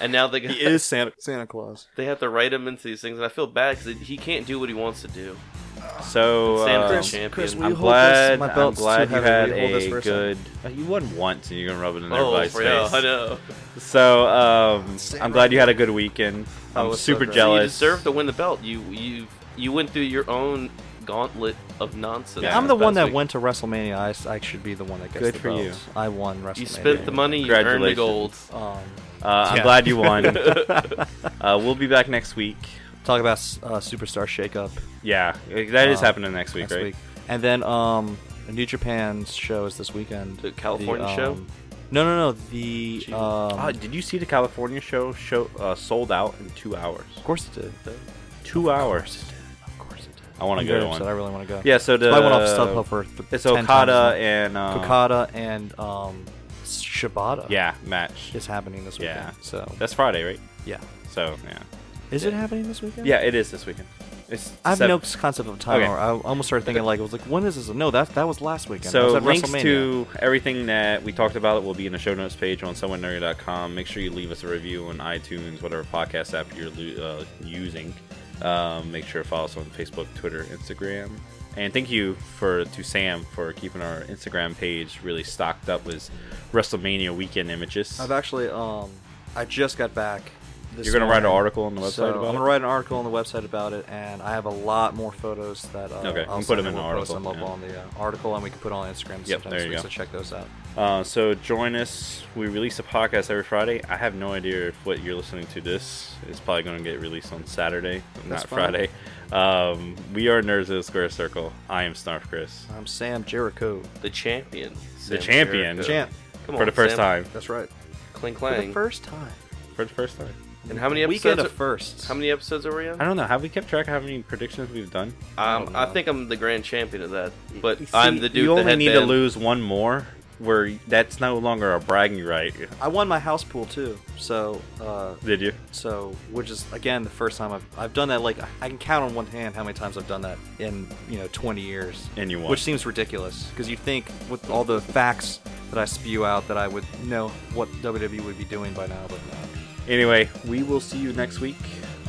and now they He is Santa Santa Claus. they have to write him into these things, and I feel bad because he can't do what he wants to do. So Sam's uh, the Chris- champion. Chris, I'm you hold this? glad. My I'm glad you had Will you hold this a good. Uh, you won once, and you're gonna rub it in Oh, everybody's yeah, face. I know. So um, I'm glad you had a good weekend. Oh, I'm it's so super great. You jealous. deserve to win the belt. You you you went through your own gauntlet of nonsense. Yeah. I'm the one that week. went to WrestleMania. I should be the one that gets Good the for belt. you. I won WrestleMania. You spent the money. You earned the gold. Um, Uh, I'm Yeah. glad you won. uh, we'll be back next week. talk about uh, Superstar Shakeup Yeah, that is Uh, happening next week, next right? week, and then um, New Japan's show is this weekend. The California show? um, No, no, no. The um, Oh, did you see the California show? Show uh, sold out in two hours. of course it did. Two hours. I want to go very to upset. I really want to go. Yeah, so the So I went off StubHub for th- it's 10 times Okada now. and um, Okada and um, Shibata. Yeah, match. is happening this weekend. Yeah. So That's Friday, right? yeah, So yeah, is it happening this weekend? yeah, it is this weekend. It's I have seven- no concept of time. Okay. Or I almost started thinking like it was like when is this? No, that that was last weekend. So that was at links WrestleMania. to everything that we talked about will be in the show notes page on somewhatnerdy.com. Make sure you leave us a review on iTunes, whatever podcast app you're lo- uh, using. Um, make sure to follow us on Facebook, Twitter, Instagram. And thank you for to Sam for keeping our Instagram page really stocked up with WrestleMania weekend images. I've actually um I just got back. This You're gonna write an article on the website So about I'm it? gonna write an article on the website about it, and I have a lot more photos that uh, Okay, I'll can put them in and the we'll post article, them up yeah. on the uh, article, and we can put on Instagram. Yep, sometime there you week, go. So check those out. Uh, so join us. We release a podcast every Friday. I have no idea if what you're listening to this is probably going to get released on Saturday, not fine. Friday. Um, we are Nerds of the Square Circle. I am Snarf Chris. I'm Sam Jericho. The champion. The champion. Jericho. Champ. Come on, For the first Sam. time. That's right. Clink For the first time. For the first time. And how many Weekend episodes? of firsts. How many episodes are we on? I don't know. Have we kept track of how many predictions we've done? Um, I think I'm the grand champion of that, but See, I'm the dude. You only the need to lose one more, where that's no longer a bragging right. I won my house pool too. So, uh, Did you? so which is again the first time I've I've done that. Like I can count on one hand how many times I've done that in you know 20 years. And you won. Which seems ridiculous because you'd think with all the facts that I spew out that I would know what WWE would be doing by now, but no. Anyway, we will see you next week.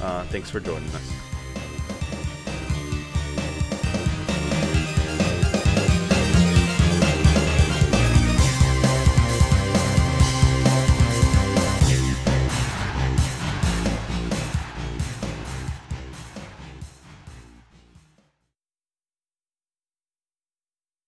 Uh, thanks for joining us.